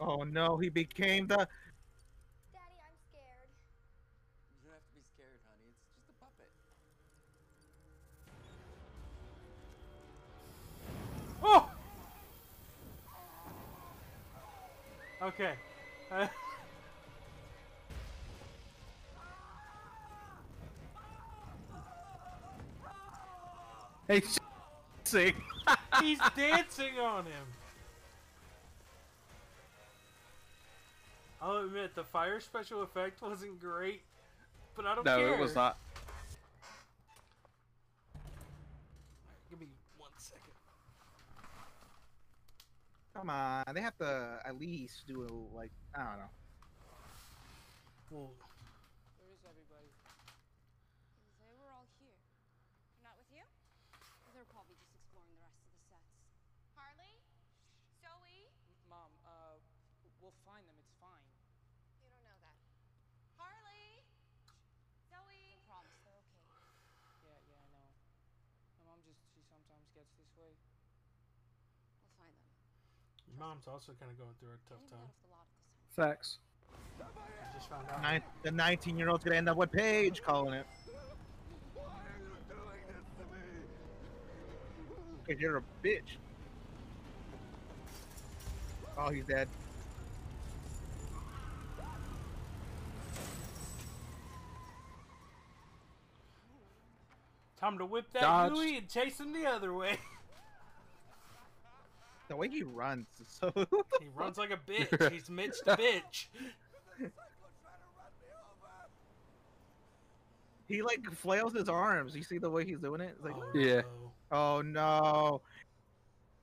Oh no, he became the. Daddy, I'm scared. You don't have to be scared, honey. It's just a puppet. Oh! Okay. Hey, sing. he's dancing on him. I'll admit the fire special effect wasn't great, but I don't no, care. it was not. Give me one second. Come on, they have to at least do a like I don't know. Well, Where is everybody? They were all here. Not with you? They're probably just exploring the rest of the sets. Harley? Zoe? Mom, uh, we'll find them. It's fine. You don't know that. Harley? Zoe? I promise they're okay. Yeah, yeah, I know. My mom just, she sometimes gets this way. We'll find them. your mom's also kind of going through a tough time. Facts. Just found out. Nine, the 19 year old's gonna end up with Paige calling it. Because you're a bitch. Oh, he's dead. Time to whip that Dodged. Yui and chase him the other way. The way he runs so. he runs like a bitch. He's Mitch the bitch. He like flails his arms. You see the way he's doing it? It's like, oh, Yeah. oh no.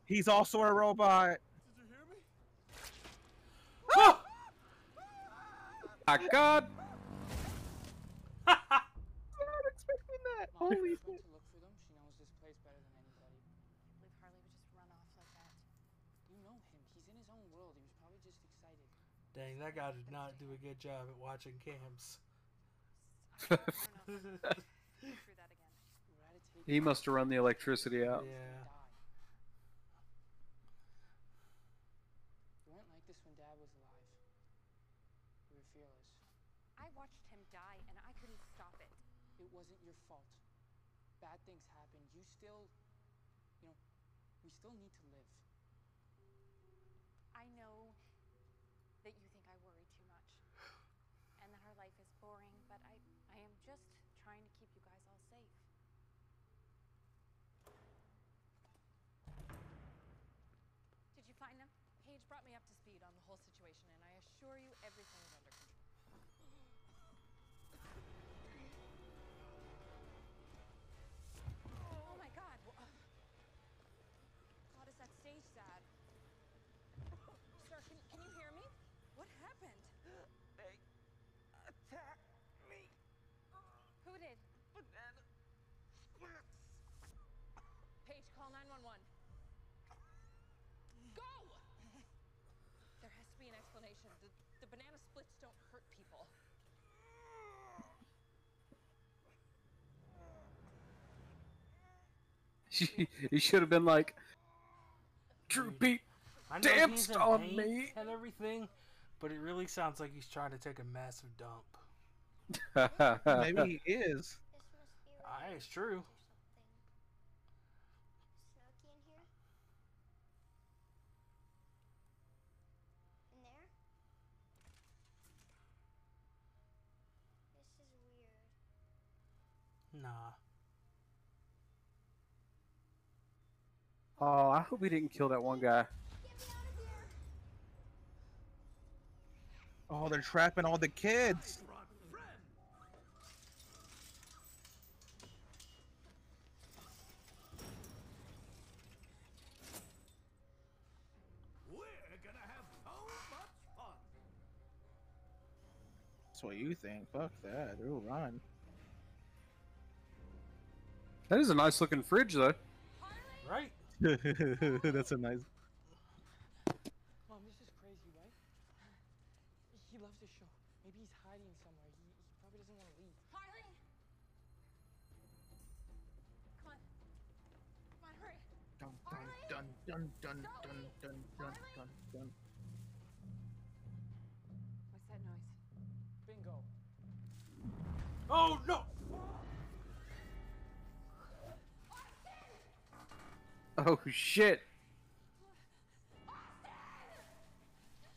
He's also a robot. Oh! My God. I'm not expecting that. Holy shit. to look for them. She knows this place better than anybody. believe Harley would just run off like that. You know him. He's in his own world. He was probably just excited. Dang, that guy did not do a good job at watching cams. Through that again. Eradicate He must have run the electricity out. Yeah. You weren't like this when Dad was alive. You were fearless. I watched him die and I couldn't stop it. It wasn't your fault. Bad things happen. You still, you know, we still need to live. I know that you think I worry too much and that our life is boring, but I, I am just trying to keep you guys all safe. Did you find them? Paige brought me up to speed on the whole situation, and I assure you everything is under control. Oh my god! wh- uh, God, is that stage sad? Sir, can, can you hear me? What happened? They attacked me. Who did? Banana splits. Paige, call 911. Go! There has to be an explanation. The, the banana splits don't hurt people. he should have been like, Drew Pete I know he's danced on me. and everything, but it really sounds like he's trying to take a massive dump. Maybe he is. Ah, it's true. Snorky in here? In there? This is weird. Nah. Oh, I hope he didn't kill that one guy. Oh, they're trapping all the kids. We're gonna have so much fun. That's what you think. Fuck that. Ooh, run. That is a nice looking fridge, though. Right? That's a nice. Mom, this is crazy, right? He loves the show. Maybe he's hiding somewhere. He, he probably doesn't want to leave. Harley! Come on. Come on, hurry. Dun dun dun dun dun dun dun dun dun. What's that noise? Bingo. Oh no! Oh shit!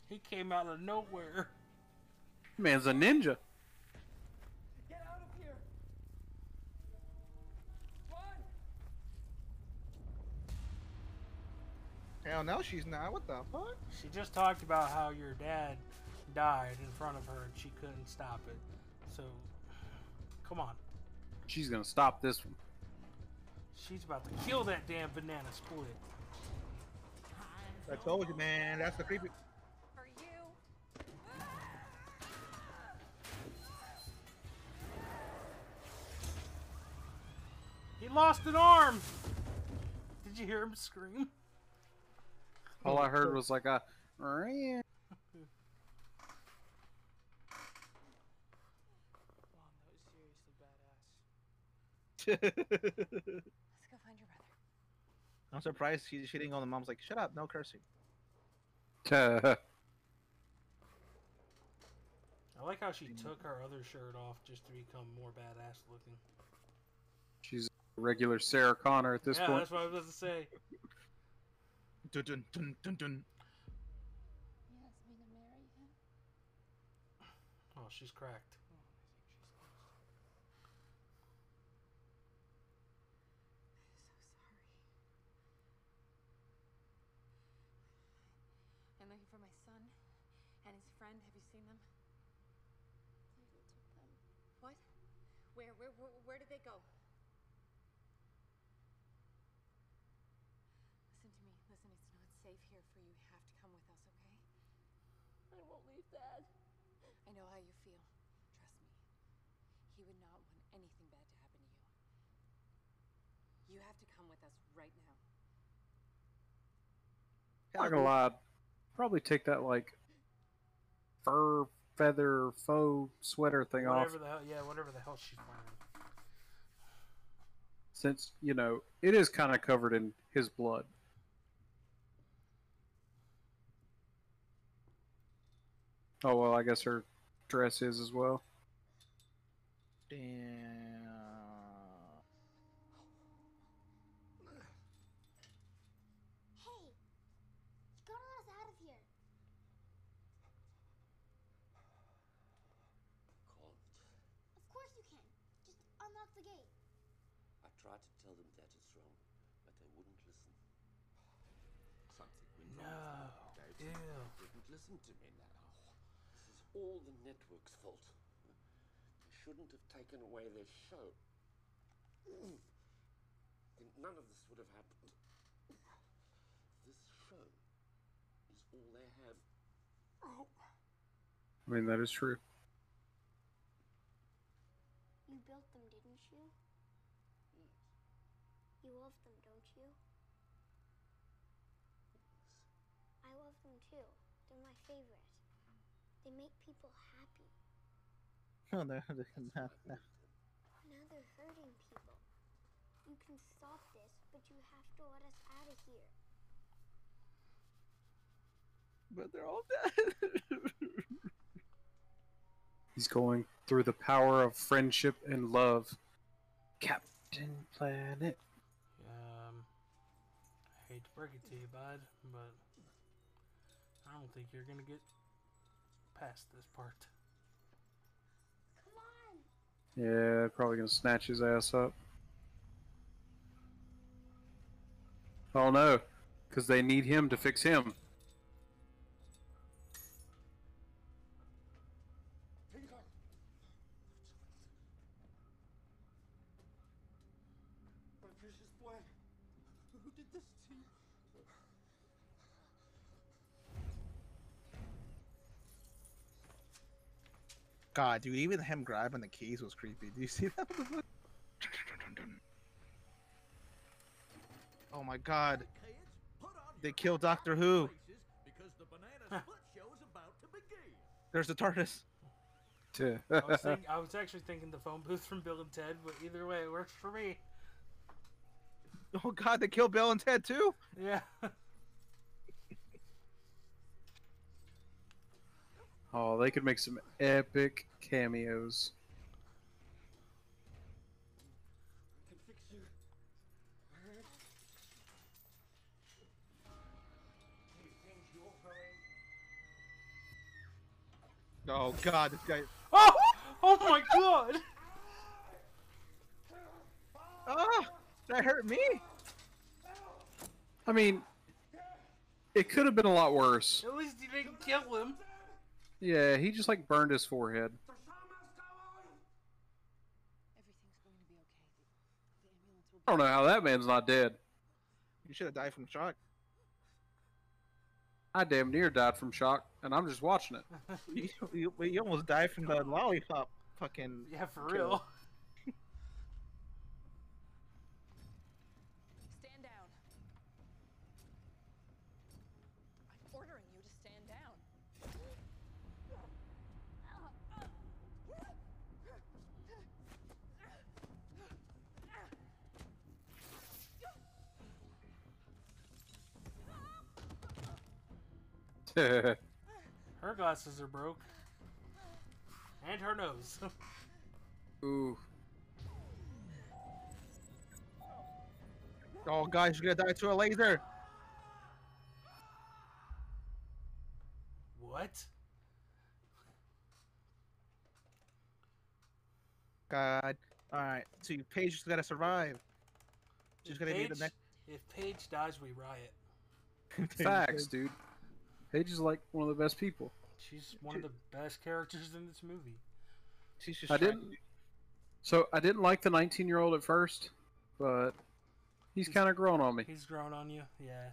He came out of nowhere. Man's a ninja. Get out of here! Run! Hell no, she's not. What the fuck? She just talked about how your dad died in front of her and she couldn't stop it. So, come on. She's gonna stop this one. She's about to kill that damn banana split. I told you, man. That's the creepy. For you. He lost an arm! Did you hear him scream? All I heard was like a. "Meow." Mom, that was seriously badass. Let's go find your brother. I'm surprised she, she didn't go. The mom's like, shut up, no cursing. I like how she took her other shirt off just to become more badass looking. She's a regular Sarah Connor at this yeah, point. that's what I was about to say. Dun dun dun dun dun. He asked me to marry him. Oh, she's cracked. I'm looking for my son and his friend. Have you seen them? What? Where? Where? Where, where did they go? Listen to me. Listen, it's not safe here for you. You have to come with us, okay? I won't leave Dad. I know how you feel. Trust me. He would not want anything bad to happen to you. You have to come with us right now. Not gonna lie, probably take that like fur feather faux sweater thing off the hell, yeah, whatever the hell she's wearing. since you know it is kind of covered in his blood. Oh well, I guess her dress is as well. Damn. Hey! You gotta let us out of here. Can't. Of course you can. Just unlock the gate. I tried to tell them that it's wrong, but they wouldn't listen. Something went No, wrong. with me. They ew. didn't listen to me now. This is all the network's fault. They shouldn't have taken away their show. Then none of this would have happened. This show is all they have. I mean that is true. You built them, didn't you? You love them, don't you? I love them too. They're my favorite. They make people happy. No, they're, they're not, not. Now they're hurting people. You can stop this, but you have to let us out of here. But they're all dead. He's going through the power of friendship and love. Captain Planet. Um, I hate to break it to you, bud, but I don't think you're gonna get past this part. Yeah, probably gonna snatch his ass up. Oh no, because they need him to fix him. God, dude, even him grabbing the keys was creepy. Do you see that? oh my God. They killed Doctor Who. Because the banana split show is about to begin. There's the TARDIS. I was, think, I was actually thinking the phone booth from Bill and Ted, but either way, it works for me. Oh God, they killed Bill and Ted too. Yeah. Oh, they could make some epic cameos. can fix you. Alright? Oh God, this guy. Oh! Oh my God! Ah, that hurt me. I mean, it could have been a lot worse. At least you didn't kill him. Yeah, he just like burned his forehead. I don't know how that man's not dead. You should have died from shock. I damn near died from shock, and I'm just watching it. you, you, you almost died from the lollipop fucking. Yeah, for kill. real. Stand down. I'm ordering you to stand down. Her glasses are broke. And her nose. Ooh. Oh, guys, you're gonna die to a laser. what? God. All right, so Paige just gotta survive. She's If gonna be the next. If Paige dies, we riot. Facts, dude. Paige is like one of the best people. She's one of the best characters in this movie. She's just I didn't. So I didn't like the 19 year old at first, but he's kind of grown on me. He's grown on you, yeah.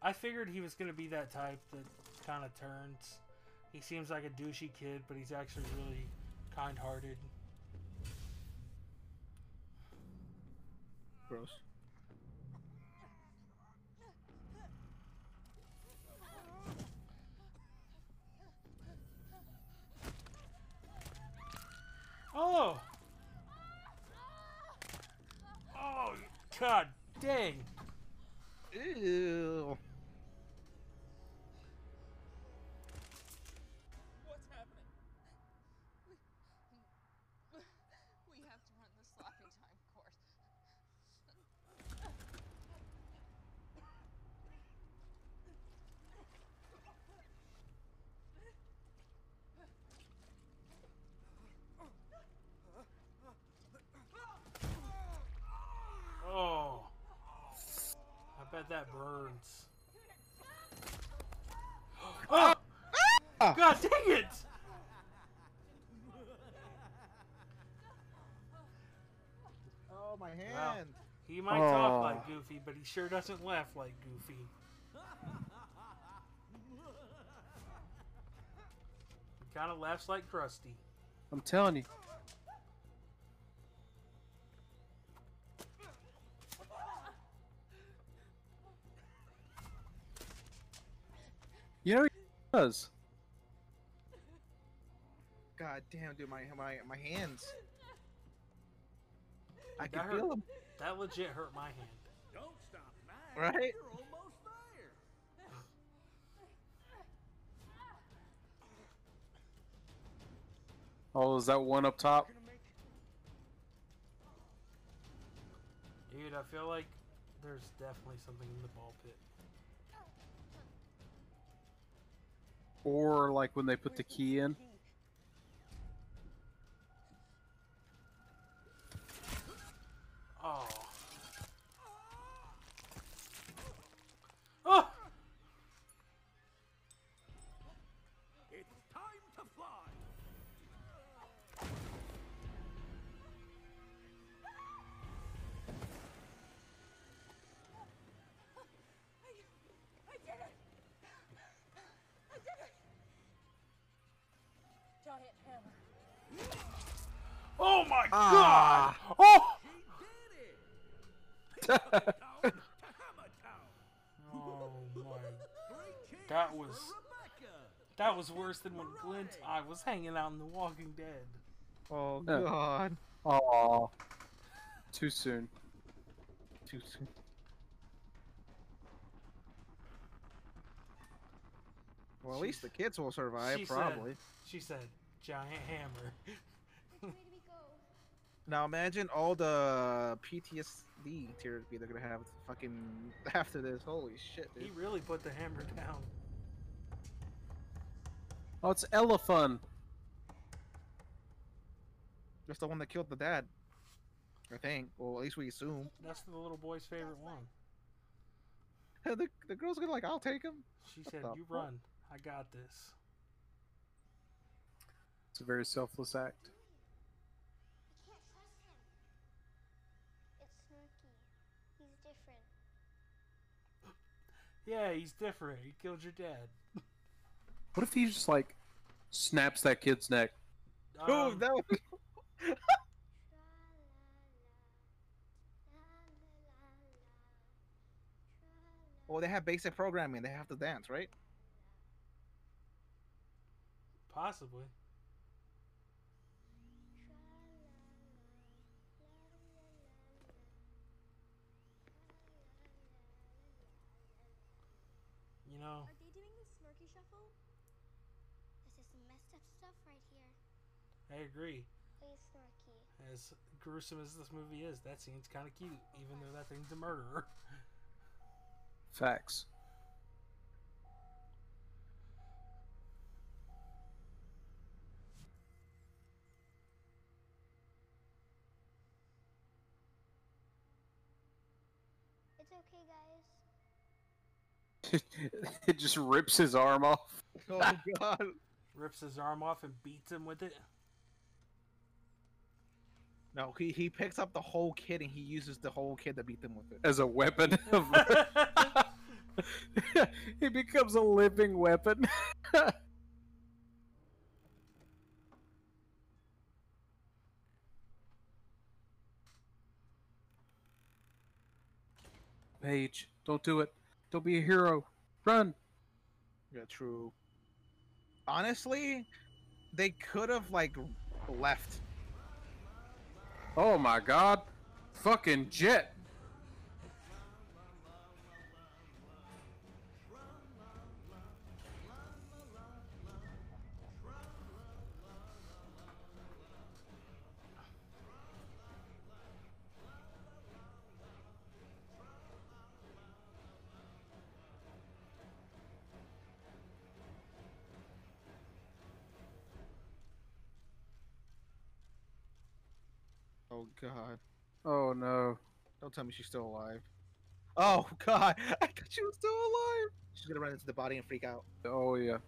I figured he was gonna be that type that kind of turns. He seems like a douchey kid, but he's actually really kind-hearted. Gross. Oh! Oh, god dang! Ew. What's happening? We, we have to run the slapping time course. Oh. I bet that burns. Oh! God dang it! Oh, my Well, hand. he might talk Aw. like Goofy, but he sure doesn't laugh like Goofy. He kind of laughs like Krusty. I'm telling you. You know he does. God damn, dude, my my my hands. I That can hurt- feel them. That legit hurt my hand. Don't stop now. Right? You're almost there. Oh, is that one up top? Dude, I feel like there's definitely something in the ball pit. Or like when they put the key in? Oh! Oh my. That was. That was worse than when Glenn I was hanging out in The Walking Dead. Oh Yeah. god. Oh, Too soon. Too soon. Well, at least the kids will survive, She probably. Said, she said, giant hammer. Now imagine all the PTSD tears they're gonna have fucking after this. Holy shit, he really put the hammer down. Oh, it's Elephant. That's the one that killed the dad. I think. Well, at least we assume. That's the little boy's favorite one. the, the girl's gonna like, I'll take him. She What said, You fuck? run. I got this. It's a very selfless act. It's Snorky. He's different. Yeah, he's different. He killed your dad. What if he just like snaps that kid's neck? Oh, Um, that was... well, they have basic programming. They have to dance, right? Possibly. Know, Are they doing the Snorky Shuffle? This is some messed up stuff right here. I agree. Please, Snorky. As gruesome as this movie is, that scene's kind of cute, even though that thing's a murderer. Facts. it just rips his arm off. Oh god. Rips his arm off and beats him with it. No, he, he picks up the whole kid and he uses the whole kid to beat them with it. As a weapon. of- he becomes a living weapon. Paige, don't do it. Don't be a hero. Run. Yeah, true. Honestly, they could have like left. Oh my god. Fucking jet. Oh god. Oh no. Don't tell me she's still alive. Oh god. I thought she was still alive. She's gonna run into the body and freak out. Oh yeah.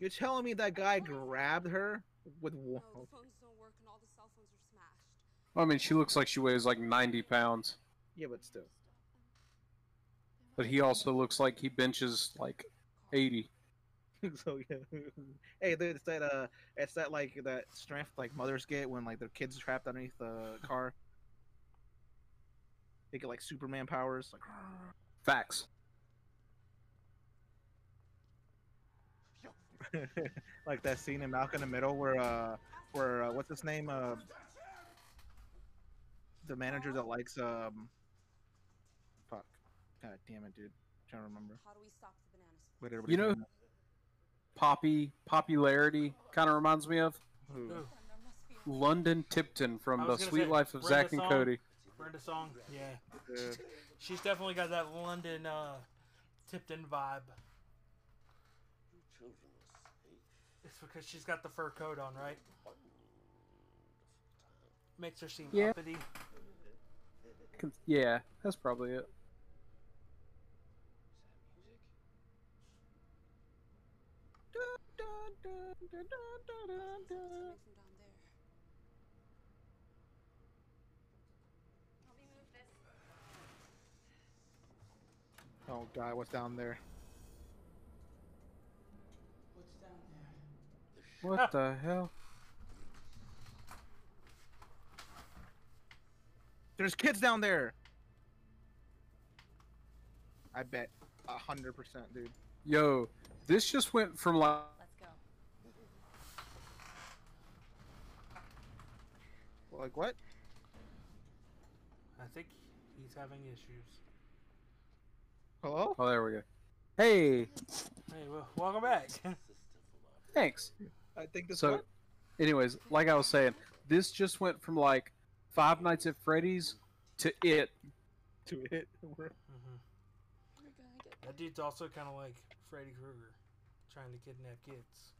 You're telling me that guy grabbed her with one? No, the phones don't work and all the cell phones are smashed. I mean, she looks like she weighs like 90 pounds. Yeah, but still. But he also looks like he benches like 80. so yeah. hey, dude, it's that uh, it's that like that strength like mothers get when like their kids trapped underneath the car. They get like Superman powers. Like, Facts. like that scene in Malcolm in the Middle where uh where uh, what's his name uh the manager that likes um fuck god damn it dude trying to remember How do we stop the bananas? what You know, Poppy popularity kind of reminds me of is. Who? London Tipton from The Suite say, Life of Brenda Zack and Song. Cody. Brenda Song, yeah. Yeah. She's definitely got that London uh, Tipton vibe. Children are safe. It's because she's got the fur coat on, right? Makes her seem Yeah. uppity. Yeah, that's probably it. oh god what's down there What the hell? there's kids down there I bet a hundred percent dude Yo, this just went from like Let's go. like what I think he's having issues. hello Oh, there we go. Hey, Hey, well, welcome back. thanks. I think this So, one- anyways, like I was saying, this just went from like Five Nights at Freddy's to it. to it hmm That dude's also kind of like Freddy Krueger, trying to kidnap kids.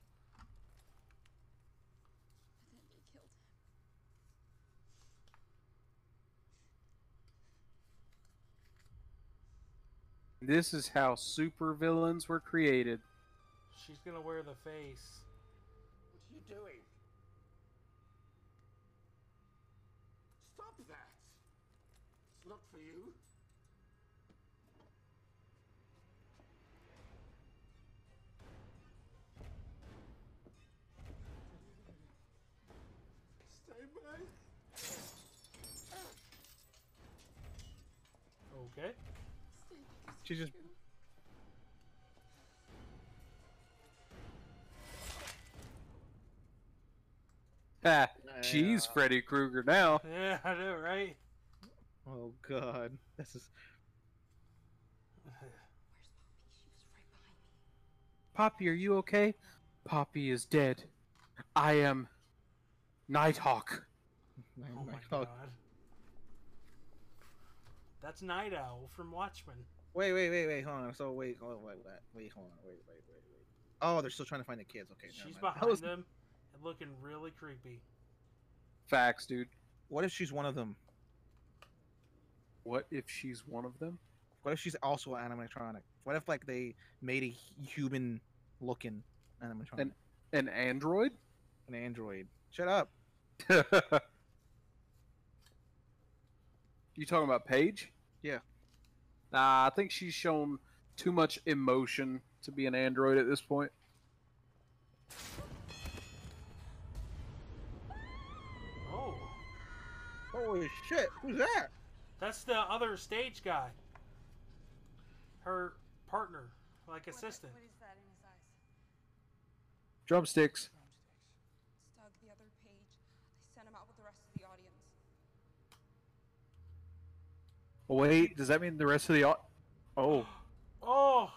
This is how super villains were created. She's gonna wear the face. What are you doing? Stop that! It's not for you. Stay back. Okay. She just. Ah, she's Freddy Krueger now. Yeah, I know, right? Oh god, this is. Where's Poppy, She was right behind me. Poppy, are you okay? Poppy is dead. I am Nighthawk. Oh my god. That's Night Owl from Watchmen. Wait, wait, wait, wait, hold on. So wait, hold on, wait, wait, wait, hold on, wait, wait, wait, wait. Oh, they're still trying to find the kids. Okay, She's mind. Behind was- them and looking really creepy. Facts, dude. What if she's one of them? What if she's one of them? What if she's also an animatronic? What if like they made a human looking animatronic? An an android? An android. Shut up. You talking about Paige? Yeah. Nah, I think she's shown too much emotion to be an android at this point. Holy shit! Who's that? that's the other stage guy. Her partner, like assistant. What is that in his eyes? Drumsticks. It's Doug, the other page. They sent him out with the rest of the audience. Oh, wait, does that mean the rest of the au- Oh, Oh,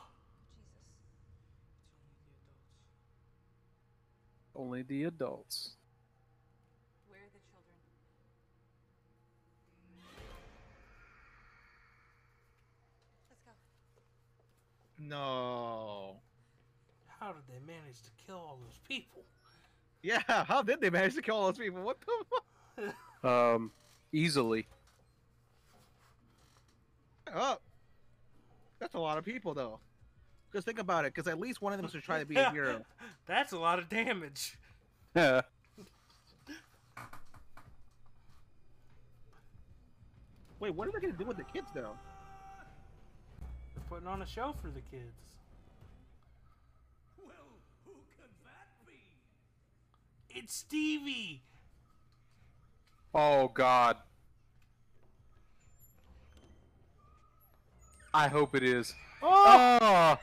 only the adults. Where are the children? Let's go. No. how did they manage to kill all those people? Yeah, how did they manage to kill all those people? What the fuck? Um, easily. Oh. That's a lot of people though. Because think about it, because at least one of them should try to be a hero. That's a lot of damage. Yeah. Wait, what are they gonna do with the kids though? They're putting on a show for the kids. Well, who could that be? It's Stevie. Oh God. I hope it is. Oh! Oh!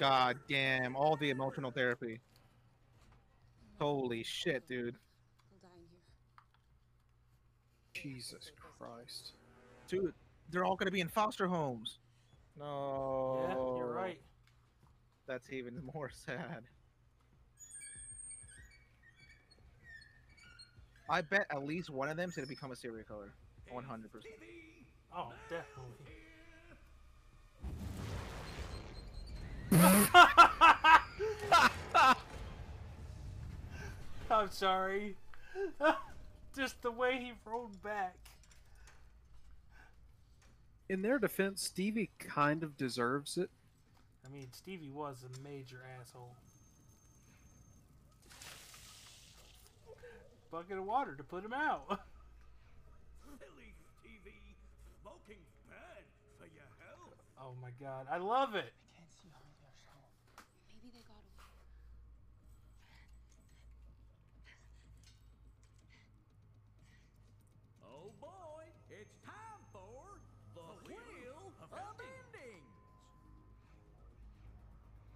God damn, all the emotional therapy. Holy shit, dude. Jesus Christ. Dude, they're all gonna be in foster homes. No. Yeah, you're right. That's even more sad. I bet at least one of them's gonna become a serial killer. 100%. Oh, definitely. I'm sorry. Just the way he rolled back. In their defense, Stevie kind of deserves it. I mean, Stevie was a major asshole. Bucket of water to put him out. Silly TV. Smoking's bad for your health. Oh my god, I love it.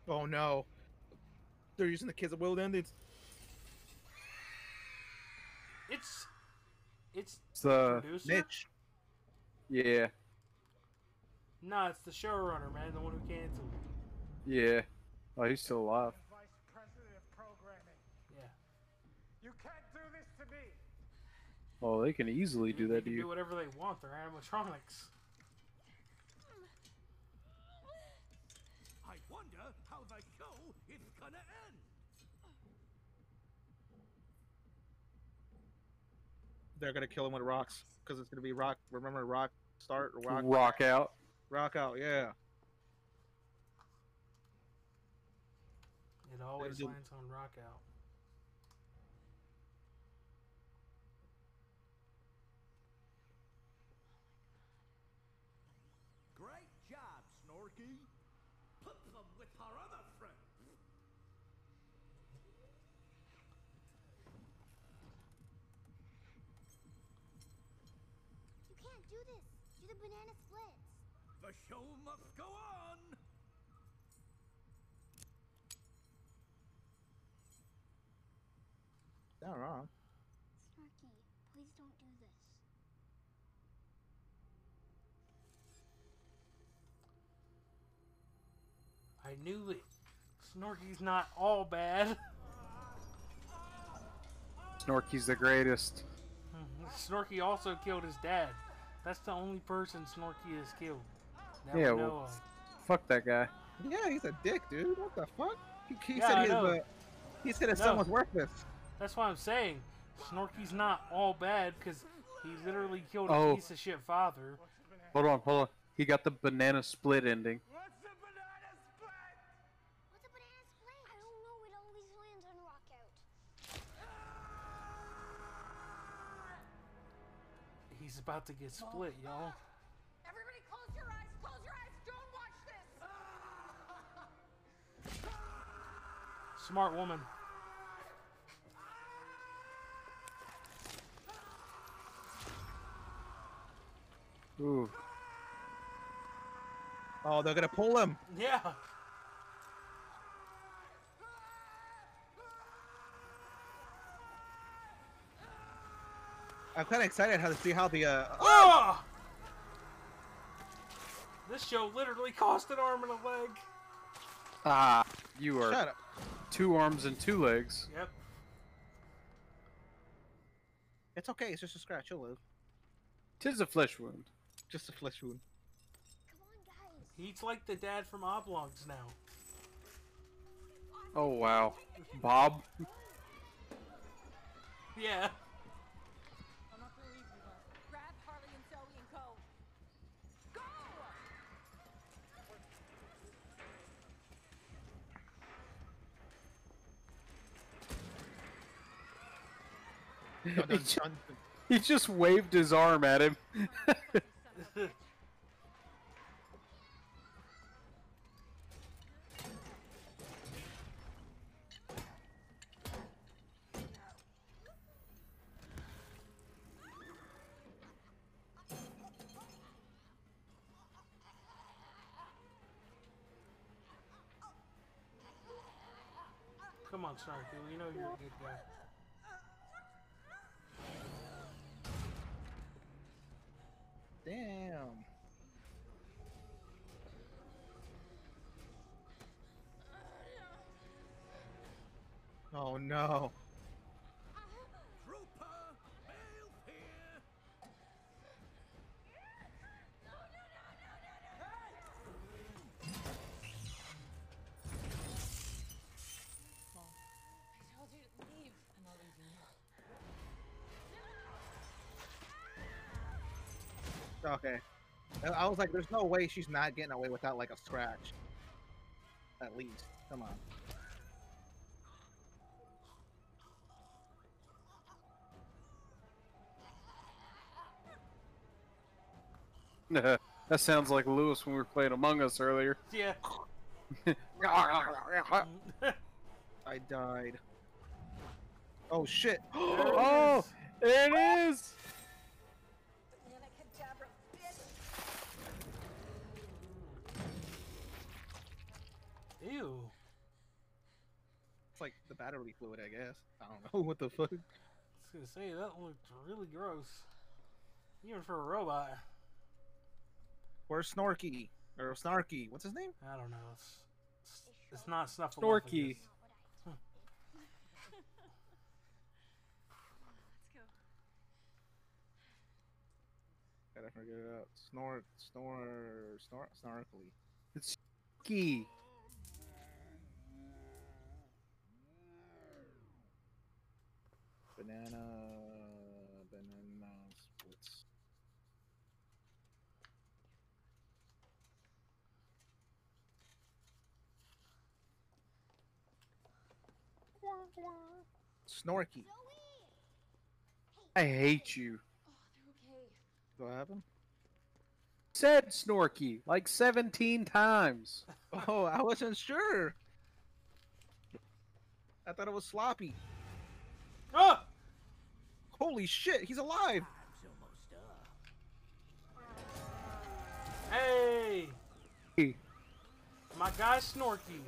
Oh no. They're using the kids of Wild Endings. It's it's It's the producer. Mitch. Yeah, No, it's the showrunner, man, the one who canceled. yeah. Oh, he's still alive. Vice President of Programming. Yeah. You can't do this to me. Oh, they can easily do they that to can do you. whatever they want. They're animatronics. I wonder how the show is gonna end. They're gonna kill him with rocks because it's gonna be rock. Remember rock start or rock Rock out. rock out. Yeah. It always do- lands on rock out. Great job, Snorky. Put them with our other friends. You can't do this. You're the banana splits. The show must go on. Not wrong. Snarky, please don't do this. I knew it. Snorky's not all bad. Snorky's the greatest. Snorky also killed his dad. That's the only person Snorky has killed. That yeah, we know well, of. fuck that guy. Yeah, he's a dick, dude. What the fuck? He, he Yeah, said I his uh, he said his No. son was worthless. That's what I'm saying. Snorky's not all bad because he literally killed a Oh. piece of shit father. Hold on, hold on. He got the banana split ending. What's a banana split? What's a banana split? I don't know. It always lands on rock out. He's about to get split, y'all. Smart woman. Ooh. Oh, they're gonna pull him. Yeah. I'm kind of excited how to see how the uh. Oh! This show literally cost an arm and a leg. Ah, you are Shut up. Two arms and two legs. Yep. It's okay. It's just a scratch. You'll live. Tis a flesh wound. Just a flesh wound. Come on, guys. He's like the dad from Oblongs now. Oh wow, Bob. Yeah. Dun, dun, dun. He just waved his arm at him. Come on, Sharky. You know you're a good guy. Damn. Oh no. Okay. I- I was like, there's no way she's not getting away without like a scratch. At least. Come on. that sounds like Lewis when we were playing Among Us earlier. Yeah. I died. Oh shit. oh, it is. Banana cadabra, bitch. Ew. It's like the battery fluid, I guess. I don't know what the fuck. I was gonna say that looked really gross, even for a robot. Where's Snorky? Or Snarky? What's his name? I don't know. It's it's, it's not Snuffleupagus. Snorky. Gotta figure it out. Snort, snore, snort, snarkly. It's Key. Banana, banana splits. Snorky. I hate you. Oh, what happened? Said Snorky like 17 times. Oh, I wasn't sure. I thought it was sloppy. Oh! Holy shit, he's alive! Hey! My guy Snorky.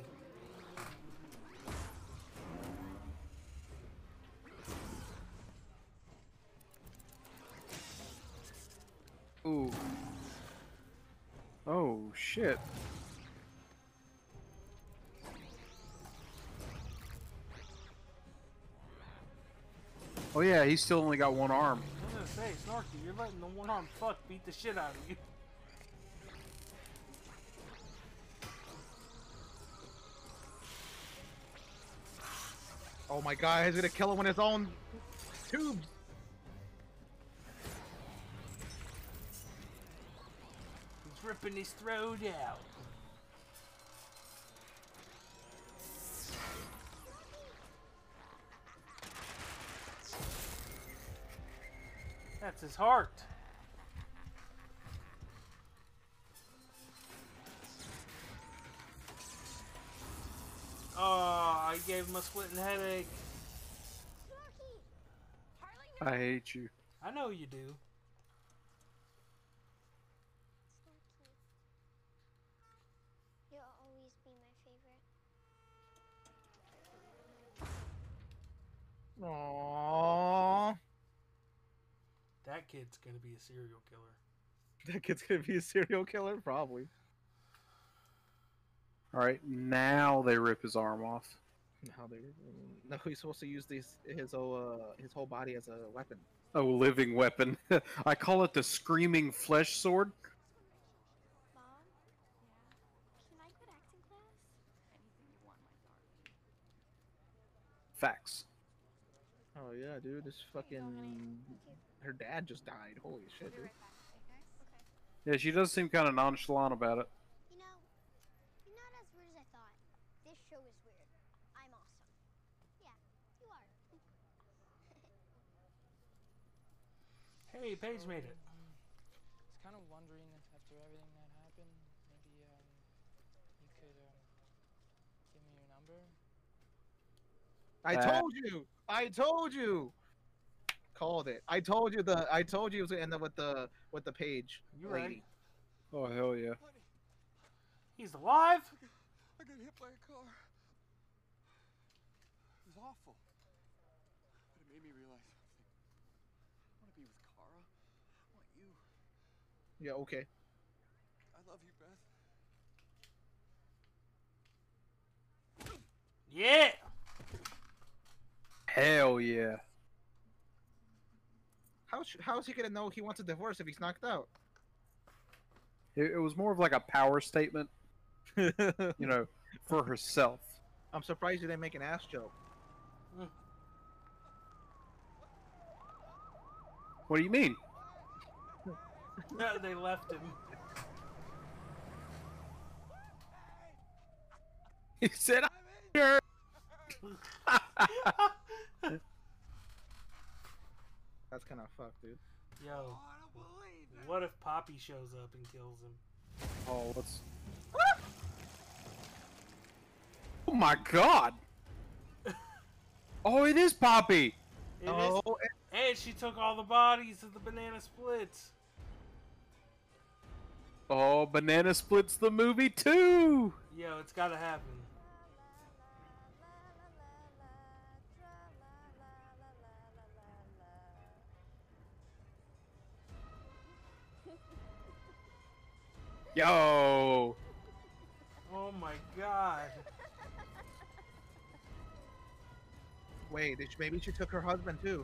Ooh. Oh shit. Oh yeah, he's still only got one arm. I was gonna say, Snorky, you're letting the one armed fuck beat the shit out of you. Oh my god, he's gonna kill him with his own tubes. He's ripping his throat out. That's his heart. Oh, I gave him a splitting headache. I hate you. I know you do. You'll always be my favorite. Aww. That kid's gonna be a serial killer. That kid's gonna be a serial killer, probably. All right, now they rip his arm off. How they? No, he's supposed to use these his whole uh, his whole body as a weapon. A living weapon. I call it the screaming flesh sword. Mom? Yeah? Can I quit acting class? Anything you want, my darling. Facts. Oh yeah, dude, this fucking her dad just died. Holy shit, dude. Yeah, she does seem kind of nonchalant about it. You know, you're not as weird as I thought. This show is weird. I'm awesome. Yeah, you are. Hey, Paige made it. I was kind of wondering if after everything that happened, maybe um, you could um, give me your number. I Uh, told you. I told you. Called it. I told you the. I told you it was gonna end up with the with the page. You lady. right. Oh hell yeah. He's alive. I got hit by a car. It was awful. But it made me realize something. I want to be with Kara. I want you. Yeah, okay. I love you, Beth. Yeah. Hell yeah. How sh- how is he gonna know he wants a divorce if he's knocked out? It, it was more of like a power statement, you know, for herself. I'm surprised you didn't make an ass joke. What do you mean? Yeah, they left him. He said, "I'm here." That's kind of fucked, dude. Yo, what if Poppy shows up and kills him? Oh, what's? Oh my god! Oh, it is Poppy. It is- Oh, and she took all the bodies of the banana splits. Oh, Banana Splits the movie too. Yo, it's gotta happen. Yo. Oh my god. Wait, did she- maybe she took her husband too.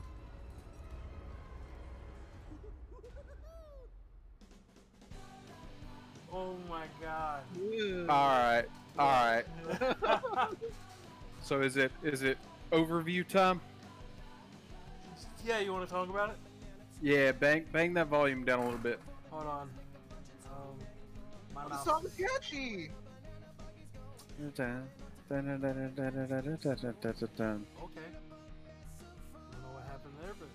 Oh my god. All right. All right. So is it is it overview time? yeah, you want to talk about it? Yeah, bang bang that volume down a little bit. Hold on. My The mouse. song is catchy. Okay. Don't know what happened there, but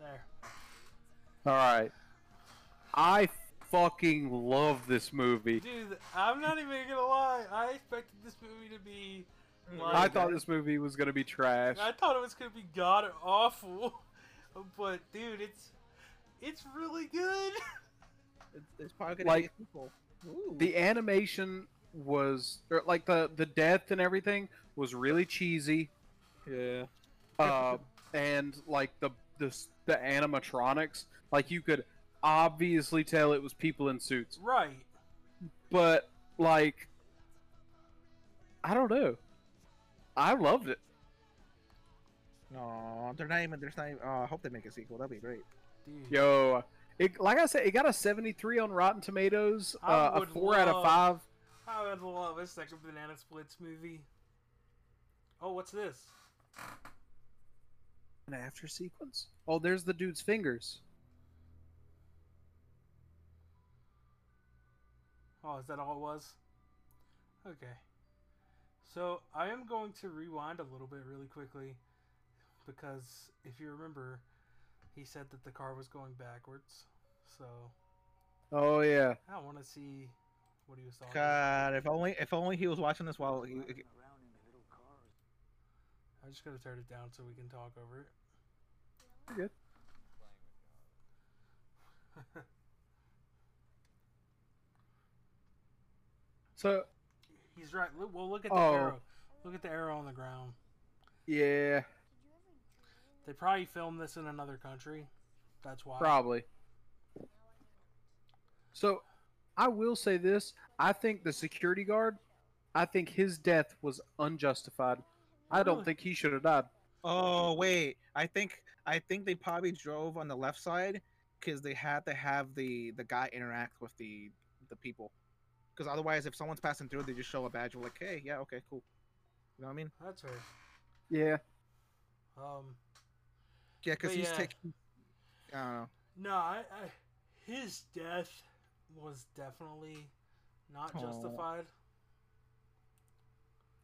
there. All right. I fucking love this movie. Dude, I'm not even gonna lie. I expected this movie to be. Like, I thought this movie was gonna be trash. I thought it was gonna be god awful, but dude, it's it's really good. It's, it's probably gonna Like- get people. Ooh. The animation was or, like the the death and everything was really cheesy. Yeah. Uh, and like the the the animatronics, like you could obviously tell it was people in suits, right. but like I don't know. I loved it. No, they're not even. There's not. Even, oh, I hope they make a sequel. That'd be great. Dude. Yo, it, like I said, it got a 73 on Rotten Tomatoes, uh, a would 4 out of love- 5. I would love a second Banana Splits movie. Oh, what's this? An after sequence? Oh, there's the dude's fingers. Oh, is that all it was? Okay. So I am going to rewind a little bit really quickly because if you remember, he said that the car was going backwards. So Oh, yeah. I want to see what he was talking about. God, if only if only he was watching this while he. I'm just gonna turn it down so we can talk over it. Good. So, He's right. Look, well, look at the Oh. arrow. Look at the arrow on the ground. yeah, They probably filmed this in another country. That's why. probably. So, I will say this. I think the security guard, I think his death was unjustified. I don't Really? think he should have died. Oh wait, I think I think they probably drove on the left side because they had to have the the guy interact with the the people. Because otherwise, if someone's passing through, they just show a badge. We're like, hey, yeah, okay, cool. You know what I mean? That's fair. Yeah. Um. Yeah, because he's yeah. taking. I don't know. No, I, I his death was definitely not Aw. justified.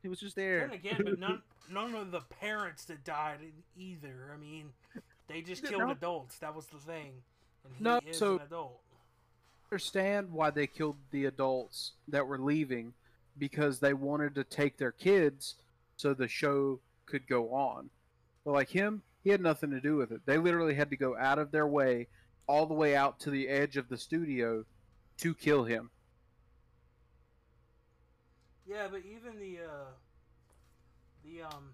He was just there. Then again, but none none of the parents that died either. I mean, they just killed no. adults. That was the thing. And he No, is so- an adult. understand why they killed the adults that were leaving because they wanted to take their kids so the show could go on. But like him, he had nothing to do with it. They literally had to go out of their way all the way out to the edge of the studio to kill him. Yeah, but even the uh, the um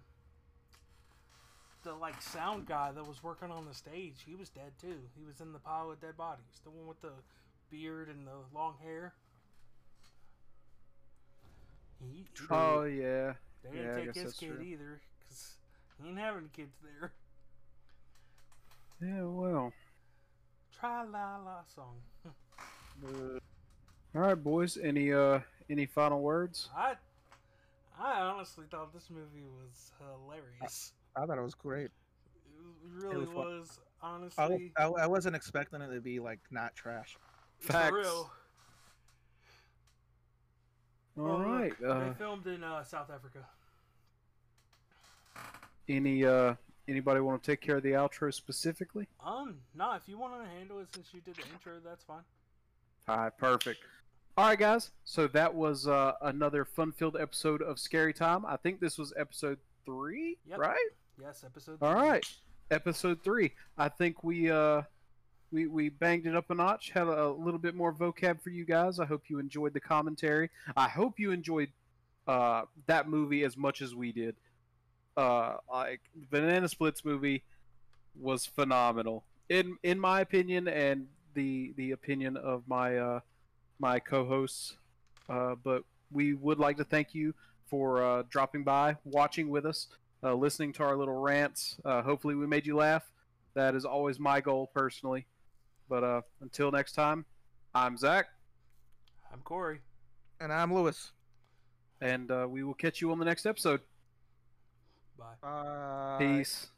the like sound guy that was working on the stage, he was dead too. He was in the pile of dead bodies. The one with the beard and the long hair. He, he Oh yeah. They didn't yeah, take his kid true. either, because he ain't having kids there. Yeah, well. Tra la la song. All right, boys. Any uh any final words? I I honestly thought this movie was hilarious. I thought it was great. It really was fun. was, I, honestly. I, I wasn't expecting it to be like not trash. For real. All Oh, right. look, Uh, they filmed in uh, South Africa. any uh anybody want to take care of the outro specifically? Um, no, if you want to handle it since you did the intro, that's fine. All right, perfect. All right, guys. So that was uh, another fun-filled episode of Scary Time. I think this was episode three, Yep. right? Yes, episode. All three. right, episode three. I think we uh we we banged it up a notch. Had a, a little bit more vocab for you guys. I hope you enjoyed the commentary. I hope you enjoyed uh that movie as much as we did. Uh, like Banana Splits movie was phenomenal in in my opinion and the the opinion of my uh my co-hosts. Uh, but we would like to thank you for uh, dropping by, watching with us, uh, listening to our little rants. Uh, hopefully, we made you laugh. That is always my goal personally. But uh, until next time, I'm Zach, I'm Corey. And I'm Lewis. and uh, we will catch you on the next episode. Bye. Bye. Peace.